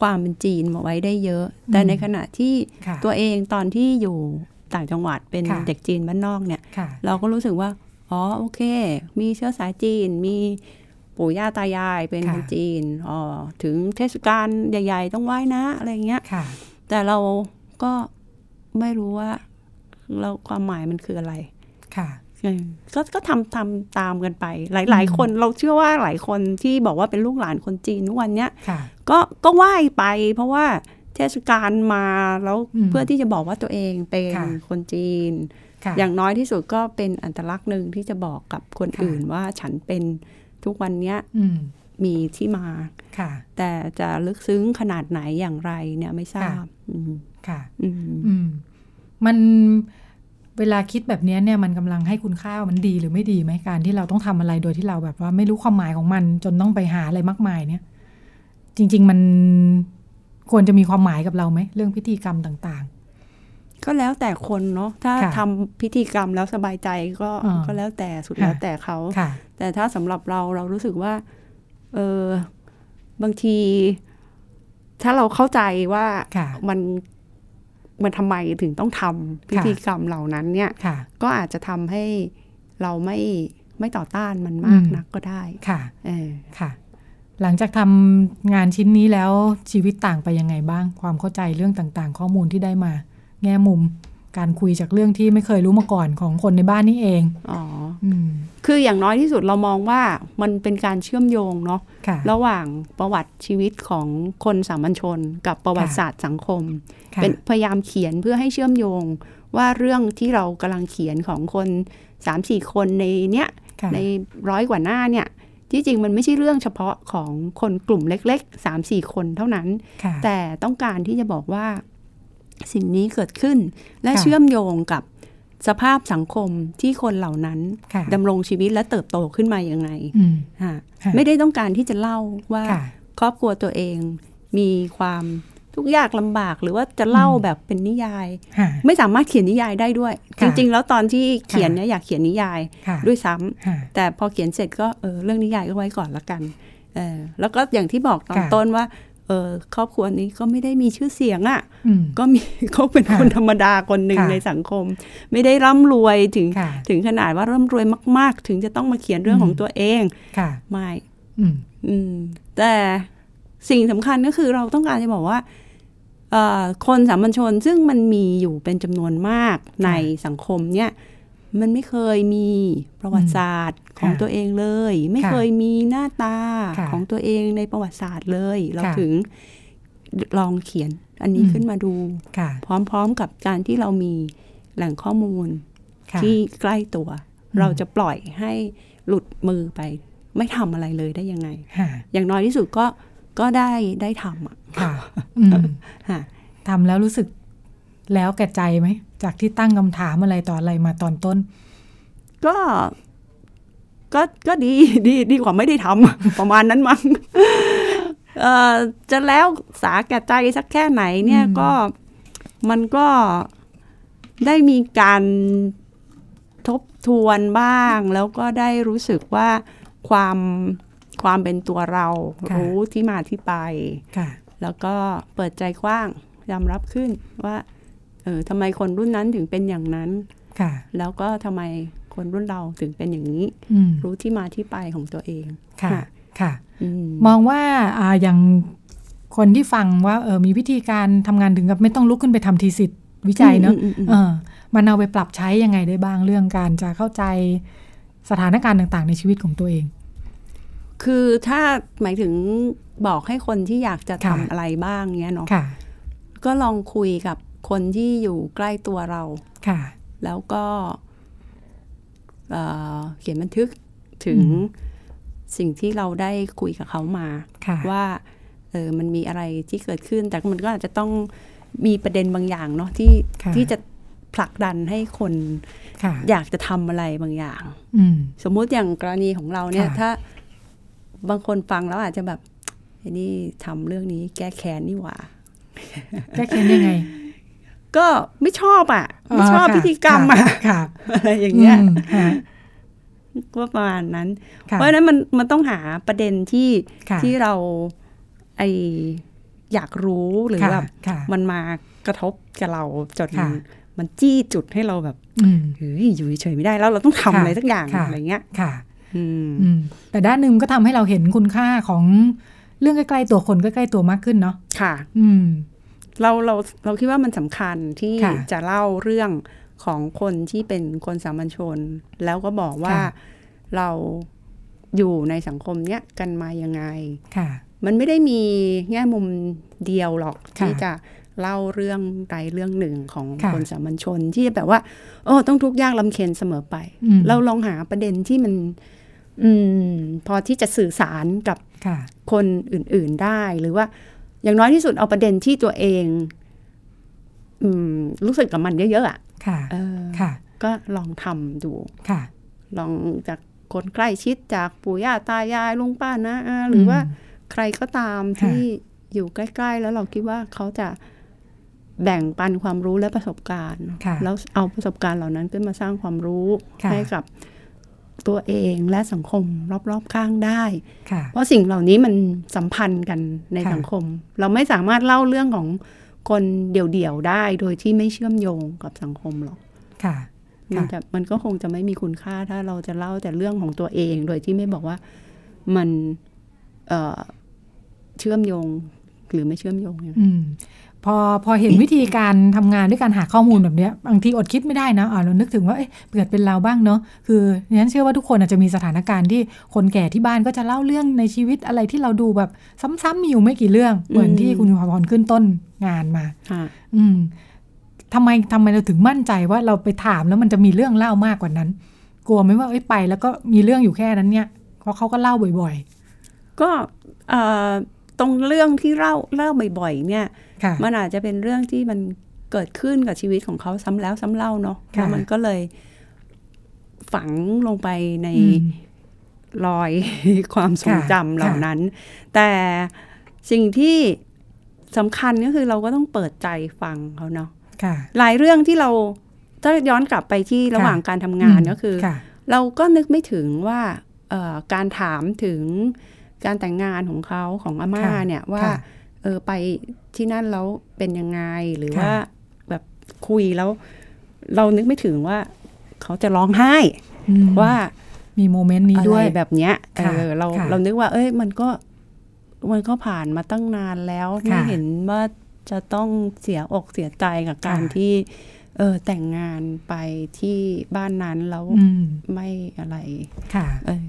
ความเป็นจีนมาไว้ได้เยอะ แต่อืมในขณะที่ค่ะตัวเองตอนที่อยู่ต่างจังหวัดเป็นค่ะเด็กจีนบ้านนอกเนี่ยค่ะเราก็รู้สึกว่า อ๋อโอเค มีเชื้อสายจีน มีปู่ย่าตายายเป็นค่ะคนจีน อ๋อ ถึงเทศกาลใหญ่ ๆ ต้องไหว้นะ อะไรเงี้ยค่ะ แต่เราก็ไม่รู้ว่าเราความหมายมันคืออะไร ค่ะเออก็ก็ทำทำตามกันไป หลาย ๆ คนเราเชื่อว่าหลายคนที่บอกว่าเป็นลูกหลานคนจีนทุกวันเนี้ยค่ะก็ก็ไหว้ไป เพราะว่าเทศกาลมาแล้วอืมเพื่อที่จะบอกว่าตัวเองเป็นค่ะคนจีนค่ะอย่างน้อยที่สุดก็เป็นอัตลักษณ์หนึ่งที่จะบอกกับคนค่ะอื่นว่าฉันเป็นทุกวันเนี้ยอื มมีที่มาค่ะ แต่จะลึกซึ้งขนาดไหนอย่างไรเนี่ยไม่ทราบค่ะออืมค่ะอืมอืมมันเวลาคิดแบบเนี้ยเนี่ยมันกำลังให้คุณค่ามันดีหรือไม่ดีไหมการที่เราต้องทำอะไรโดยที่เราแบบว่าไม่รู้ความหมายของมันจนต้องไปหาอะไรมากมายเนี่ย จริง ๆมันควรจะมีความหมายกับเราไหมเรื่องพิธีกรรมต่างก็แล้วแต่คนเนาะถ้าค่ะทำพิธีกรรมแล้วสบายใจก็อ่าก็แล้วแต่สุดค่ะแล้วแต่เขาๆค่ะแต่ถ้าสำหรับเราเรารู้สึกว่า เออบางที ถ้าเราเข้าใจว่าค่ะมันมันทำไมถึงต้องทำพิธีกรรมเหล่านั้นเนี่ยค่ะก็อาจจะทำให้เราไม่ไม่ต่อต้านมันมากอืมนักก็ได้ค่ะเออค่ะ หลังจากทำงานชิ้นนี้แล้วชีวิตต่างไปยังไงบ้าง ความเข้าใจเรื่องต่างๆ ข้อมูลที่ได้มา แง่มุม การคุยจากเรื่องที่ไม่เคยรู้มาก่อนของคนในบ้านนี่เองอ๋ออืมคืออย่างน้อยที่สุดเรามองว่ามันเป็นการเชื่อมโยงเนาะค่ะระหว่างประวัติชีวิตของคนสามัญชน กับประวัติศาสตร์สังคมค่ะเป็นพยายามเขียนเพื่อให้เชื่อมโยง ว่าเรื่องที่เรากำลังเขียนของคนสามสี่คนในเนี้ยค่ะในร้อยกว่าหน้าเนี่ยที่จริงมันไม่ใช่เรื่องเฉพาะของคนกลุ่มเล็กๆสามสี่คนเท่านั้นค่ะแต่ต้องการที่จะบอกว่า สิ่งนี้เกิดขึ้น และค่ะเชื่อมโยงกับสภาพสังคมที่คนเหล่านั้นค่ะดำรงชีวิตและเติบโตขึ้นมาอย่างไงอืมฮะค่ะไม่ได้ต้องการที่จะเล่าว่าค่ะครอบครัวตัวเองมีความทุกข์ยากลำบากหรือว่าจะเล่าอืมแบบเป็นนิยายค่ะไม่สามารถเขียนนิยายได้ด้วยจค่ะริง ๆ แล้วตอนที่เขียนเนี่ยอยากเขียนนิยายค่ะด้วยซ้ำค่ะแต่พอเขียนเสร็จก็เออเรื่องนิยายก็ไว้ก่อนละกันเออแล้วก็อย่างที่บอกตอนค่ะต้นว่าเออครอบครัวนี้ก็ไม่ได้มีชื่อเสียงอะ่ะอืมก็มีเขาเป็นค่ะคนธรรมดาคนหนึ่งค่ะในสังคม ไม่ได้ร่ำรวยถึงค่ะถึงขนาดว่าร่ำรวยมาก ๆ ถึงจะต้องมาเขียนเรื่องอืมของตัวเองค่ะไม่อืมอืมแต่สิ่งสำคัญก็คือเราต้องการจะบอกว่าเอ่อคนสามัญชนซึ่งมันมีอยู่เป็นจำนวนมากในสังคมเนี่ย มันไม่เคยมีประวัติศาสตร์ของค่ะตัวเองเลย ไม่ค่ะเคยมีหน้าตาค่ะของตัวเองในประวัติศาสตร์เลย เราค่ะถึงลองเขียนอันนี้อืมขึ้นมาดูค่ะพร้อมๆกับการที่เรามีแหล่งข้อมูลค่ะที่ใกล้ตัวอืมเราจะปล่อยให้หลุดมือไป ไม่ทำอะไรเลยได้ยังไงค่ะอย่างน้อยที่สุดก็ก็ได้ได้ทำอะค่ะอืมค่ะทำแล้วรู้สึกแล้วแก่ใจไหม จากที่ตั้งคำถามอะไรต่ออะไรมาตอนต้น ก็ก็ก็ดีดีดีกว่าไม่ได้ทำประมาณนั้นมั้งเอ่อจะแล้วสาแก่ใจสักแค่ไหนเนี่ยอืมก็มันก็ได้มีการทบทวนบ้าง แล้วก็ได้รู้สึกว่าความความเป็นตัวเรารู้ที่มาที่ไปค่ะแล้วก็เปิดใจกว้างยอมรับขึ้นว่า เออทำไมคนรุ่นนั้นถึงเป็นอย่างนั้นค่ะ แล้วก็ทำไมคนรุ่นเราถึงเป็นอย่างนี้อืมรู้ที่มาที่ไปของตัวเองค่ะค่ะค่ะอืมมองว่าอ่าอย่างคนที่ฟังว่าเออมีวิธีการทำงานถึงกับไม่ต้องลุกขึ้นไปทำทีสิทธิ์วิจัยเนอะอืมอืมอืมเออมันเอาไปปรับใช้ยังไงได้บ้างเรื่องการจะเข้าใจสถานการณ์ต่างๆ ในชีวิตของตัวเอง คือถ้าหมายถึงบอกให้คนที่อยากจะทำค่ะอะไรบ้างเนี้ยเนาะค่ะก็ลองคุยกับ คนที่อยู่ใกล้ตัวเราค่ะ แล้วก็เอ่อเขียนบันทึกถึงอืมสิ่งที่เราได้คุยกับเขามาค่ะว่าเออมันมีอะไรที่เกิดขึ้น แต่มันก็อาจจะต้องมีประเด็นบางอย่างเนาะที่ค่ะที่จะผลักดันให้คนค่ะอยากจะทำอะไรบางอย่างอืมสมมุติอย่างกรณีของเราเนี่ยค่ะถ้าบางคนฟังแล้วอาจจะแบบไอ้นี่ทำเรื่องนี้แก้แค้นนี่หว่า แก้แค้นยังไง ก็ไม่ชอบอะ ไม่ชอบค่ะพิธีกรรมอะค่ะอะไรอย่างเงี้ยมค่ะก็ประมาณนั้นค่ะเพราะฉะนั้นมันมันต้องหาประเด็นที่ค่ะที่เราไออยากรู้หรือค่ะแบบค่ะมันมากระทบกับเราจนค่ะมันจี้จุดให้เราแบบอืมเฮ้ยอยู่เฉยๆไม่ได้แล้วเราต้องทำค่ะอะไรสักอย่างค่ะอะไรเงี้ยค่ะอืมอืมแต่ด้านหนึ่งก็ทำให้เราเห็นคุณค่าของเรื่องใกล้ ๆ ตัวคนใกล้ ๆ ตัวมากขึ้นเนาะค่ะ อืม เราเราเราคิดว่ามันสำคัญที่ค่ะจะเล่าเรื่องของคนที่เป็นคนสามัญชน แล้วก็บอกว่าค่ะเราอยู่ในสังคมเนี้ยกันมายังไงค่ะมันไม่ได้มีแง่มุมเดียวหรอกค่ะที่จะเล่าเรื่องใดเรื่องหนึ่งของค่ะคนสามัญชน ที่จะแบบว่าโอ้ต้องทุกข์ยากลำเค็ญเสมอไปอืมเราลองหาประเด็นที่มัน อืม พอที่จะสื่อสารกับค่ะคนอื่น ๆได้หรือว่า อย่างน้อยที่สุดเอาประเด็นที่ตัวเองอืมรู้สึกกับมันเยอะๆอะค่ะเออค่ะ ก็ลองทำดูค่ะ ลองจากคนใกล้ชิดจากปู่ย่าตายายลุงป้านะอาหรือว่าใครก็ตามค่ะที่อยู่ใกล้ ๆ แล้วเราคิดว่าเขาจะแบ่งปันความรู้และประสบการณ์ค่ะแล้วเอาประสบการณ์เหล่านั้นขึ้นมาสร้างความรู้ค่ะให้กับ ตัวเองและสังคมรอบๆข้างได้ค่ะเพราะสิ่งเหล่านี้มันสัมพันธ์กันในค่ะสังคม เราไม่สามารถเล่าเรื่องของคนเดี่ยวๆได้โดยที่ไม่เชื่อมโยงกับสังคมหรอกค่ะมันจะมันก็คงจะไม่มีคุณค่าถ้าเราจะเล่าแต่เรื่องของตัวเอง โดยที่ไม่บอกว่ามันเอ่อเชื่อมโยงหรือไม่เชื่อมโยงเนี่ยอืม พอพอเห็นวิธีการทำงานด้วยการหาข้อมูลแบบเนี้ยบางทีอดคิดไม่ได้นะอ่าเรานึกถึงว่าเอ๊ะเกิดเป็นเราบ้างเนาะคือฉันเชื่อว่าทุกคนอาจจะมีสถานการณ์ที่คนแก่ที่บ้านก็จะเล่าเรื่องในชีวิตอะไรที่เราดูแบบซ้ำๆมีอยู่ไม่กี่เรื่อง เหมือนที่คุณพรขึ้นต้นงานมาค่ะอืมทำไมทำไมเราถึงมั่นใจว่าเราไปถามแล้วมันจะมีเรื่องเล่ามากกว่านั้น กลัวไหมว่าเอ้ยไป แล้วก็มีเรื่องอยู่แค่นั้นเนี่ยเพราะเขาก็เล่าบ่อยก็เอ่อ ตรงเรื่องที่เล่าเล่าบ่อยๆเนี่ยๆค่ะมันอาจจะเป็นเรื่องที่มันเกิดขึ้นกับชีวิตของเขาซ้ำแล้วซ้ำเล่าเนาะค่ะแล้วมันก็เลยฝังลงไปในอืมรอยความทรงค่ะจำเหล่าค่ะนั้น แต่สิ่งที่สำคัญก็คือเราก็ต้องเปิดใจฟังเขาเนาะค่ะหลายเรื่องที่เราถ้าย้อนกลับไปที่ระหว่างการทำงานก็คือค่ะเราก็นึกไม่ถึงว่าเอ่อการถามถึง การแต่งงานของเขาของอาม่าค่ะเนี่ยว่าค่ะเออไปที่นั่นแล้วเป็นยังไงหรือค่ะว่าแบบคุยแล้ว เรานึกไม่ถึงว่า เขาจะร้องไห้อืมว่ามีโมเมนต์นี้อะไรด้วยแบบเนี้ยเอค่ะอเราค่ะเรานึกว่า เอ้ย มันก็มันก็ผ่านมาตั้งนานแล้วไม่ค่ะเห็นว่าจะต้องเสียอกเสียใจกับการค่ะที่ เออแต่งงานไปที่บ้านนั้นแล้วอืมไม่อะไร ค่ะ เออ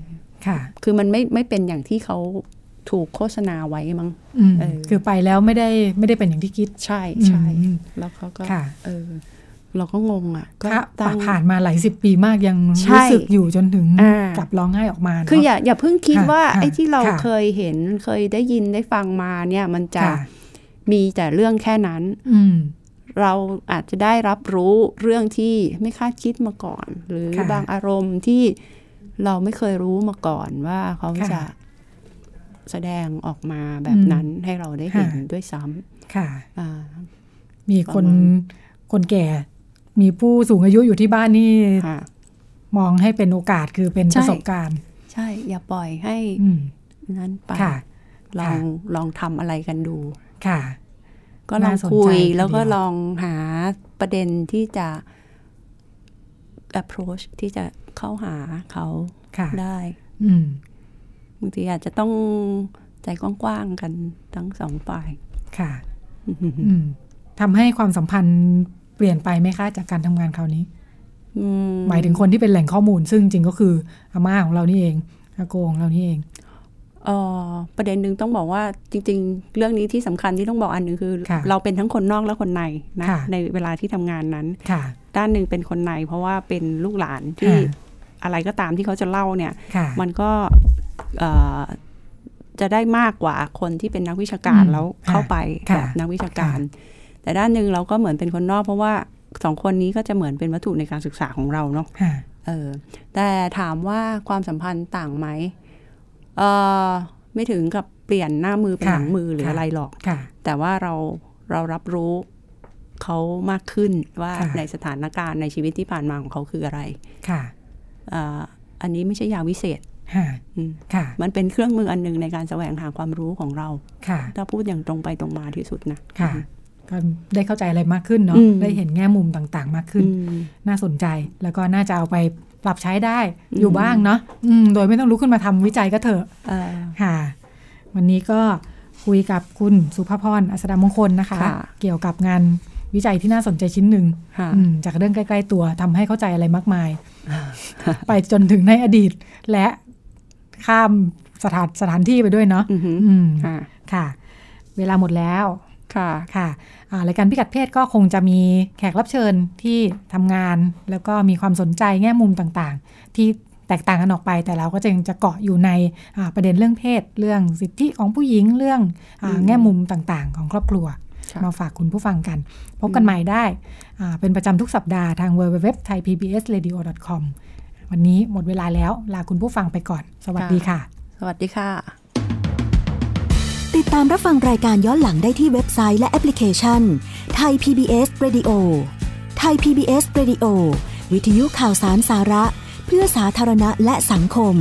ค่ะ คือมันไม่ไม่เป็นอย่างที่เขาถูกโฆษณาไว้มั้งอืมเออคือไปแล้วไม่ได้ไม่ได้เป็นอย่างที่คิด ใช่ใช่อืมแล้วเขาก็ค่ะเออเราก็งงอะก็ค่ะตั้งผ่านมาหลายสิบปีมากยังใช่รู้สึกอยู่จนถึงอ่ากลับร้องไห้ออกมาเนะคืออย่าอย่าเพิ่งคิดค่ะว่าค่ะไอ้ที่เราค่ะเคยเห็นเคยได้ยินได้ฟังมาเนี่ยมันจะค่ะมีแต่เรื่องแค่นั้นอืมเราอาจจะได้รับรู้เรื่องที่ไม่คาดคิดมาก่อน หรือค่ะบางอารมณ์ที่ เราไม่เคยรู้มาก่อนว่าเขาค่ะจะแสดงออกมาแบบนั้นให้เราได้เห็นค่ะด้วยซ้ำค่ะอ่ามีคนประมาณคนแก่ มีผู้สูงอายุอยู่ที่บ้านนี่ค่ะมองให้เป็นโอกาสคือเป็นใช่ประสบการณ์ ใช่ อย่าปล่อยให้อืมนั้นไปค่ะลองลองทำอะไรกันดู ค่ะ ก็ลองน่าสนใจคุยทีเดียวแล้วก็ลองหาประเด็นที่จะ approach ที่จะ เข้าหาเขาค่ะได้อืมบางทีอาจจะต้องใจกว้างๆกันทั้งสองฝ่ายค่ะอืมทำให้ความสัมพันธ์เปลี่ยนไปไหมคะ จากการทำงานคราวนี้อืมหมายถึงคนที่เป็นแหล่งข้อมูล ซึ่งจริงก็คืออาม่าของเรานี่เองอาโกของเรานี่เองเอ่อประเด็นหนึ่งต้องบอกว่าจริง ๆ เรื่องนี้ที่สำคัญที่ต้องบอกอันหนึ่งคือค่ะเราเป็นทั้งคนนอกและคนในนะค่ะในเวลาที่ทำงานนั้นค่ะด้านหนึ่งเป็นคนในเพราะว่าเป็นลูกหลานที่ค่ะ อะไรก็ตามที่เขาจะเล่าเนี่ยค่ะมันก็เอ่อจะได้มากกว่าคนที่เป็นนักวิชาการอืมแล้วเข้าไปค่ะแบบนักวิชาการ แต่ด้านหนึ่งเราก็เหมือนเป็นคนนอกเพราะว่าสองคนนี้ก็จะเหมือนเป็นวัตถุในการศึกษาของเราเนาะค่ะเออแต่ถามว่าความสัมพันธ์ต่างไหมเออไม่ถึงกับเปลี่ยนหน้ามือเป็นค่ะหลังมือหรือค่ะอะไรหรอกค่ะแต่ว่าเราเรารับรู้เขามากขึ้นว่าค่ะในสถานการณ์ในชีวิตที่ผ่านมาของเขาคืออะไรค่ะ อ่าอันนี้ไม่ใช่ยาวิเศษค่ะอืมค่ะ มันเป็นเครื่องมืออันหนึ่งในการแสวงหาความรู้ของเราค่ะ ถ้าพูดอย่างตรงไปตรงมาที่สุดนะค่ะก็ได้เข้าใจอะไรมากขึ้นเนาะอืมได้เห็นแง่มุมต่างๆ มากขึ้นอืมน่าสนใจแล้วก็น่าจะเอาไปปรับใช้ได้อืมอยู่บ้างเนาะอืมโดยไม่ต้องลุกขึ้นมาทำวิจัยก็เถอะเอ่อค่ะ วันนี้ก็คุยกับคุณสุภพรอัสดามงคลนะคะค่ะเกี่ยวกับงานวิจัยที่น่าสนใจชิ้นหนึ่งค่ะอืมจากเรื่องใกล้ ๆ ตัวทำให้เข้าใจอะไรมากมาย ไปจนถึงในอดีต และข้ามสถานสถานที่ไปด้วยเนาะอือหืออืมค่ะค่ะ เวลาหมดแล้ว ค่ะ ค่ะอ่ารายการพิกัดเพศก็คงจะมีแขกรับเชิญที่ทำงาน แล้วก็มีความสนใจแง่มุมต่างๆ ที่แตกต่างกันออกไป แต่เราก็จะยังจะเกาะอยู่ในอ่าประเด็นเรื่องเพศ เรื่องสิทธิของผู้หญิงเรื่องอาอืมแง่มุมต่างๆ ของครอบครัวค่ะ มาฝากคุณผู้ฟังกัน พบกันใหม่ได้อ่าเป็นประจำทุกสัปดาห์ทาง www thai pbs radio com วันนี้หมดเวลาแล้ว ลาคุณผู้ฟังไปก่อน สวัสดีค่ะ สวัสดีค่ะ ติดตามรับฟังรายการย้อนหลังได้ที่เว็บไซต์และแอปพลิเคชันไทย PBS Radio ไทย PBS Radio วิทยุข่าวสารสาระ เพื่อสาธารณะและสังคม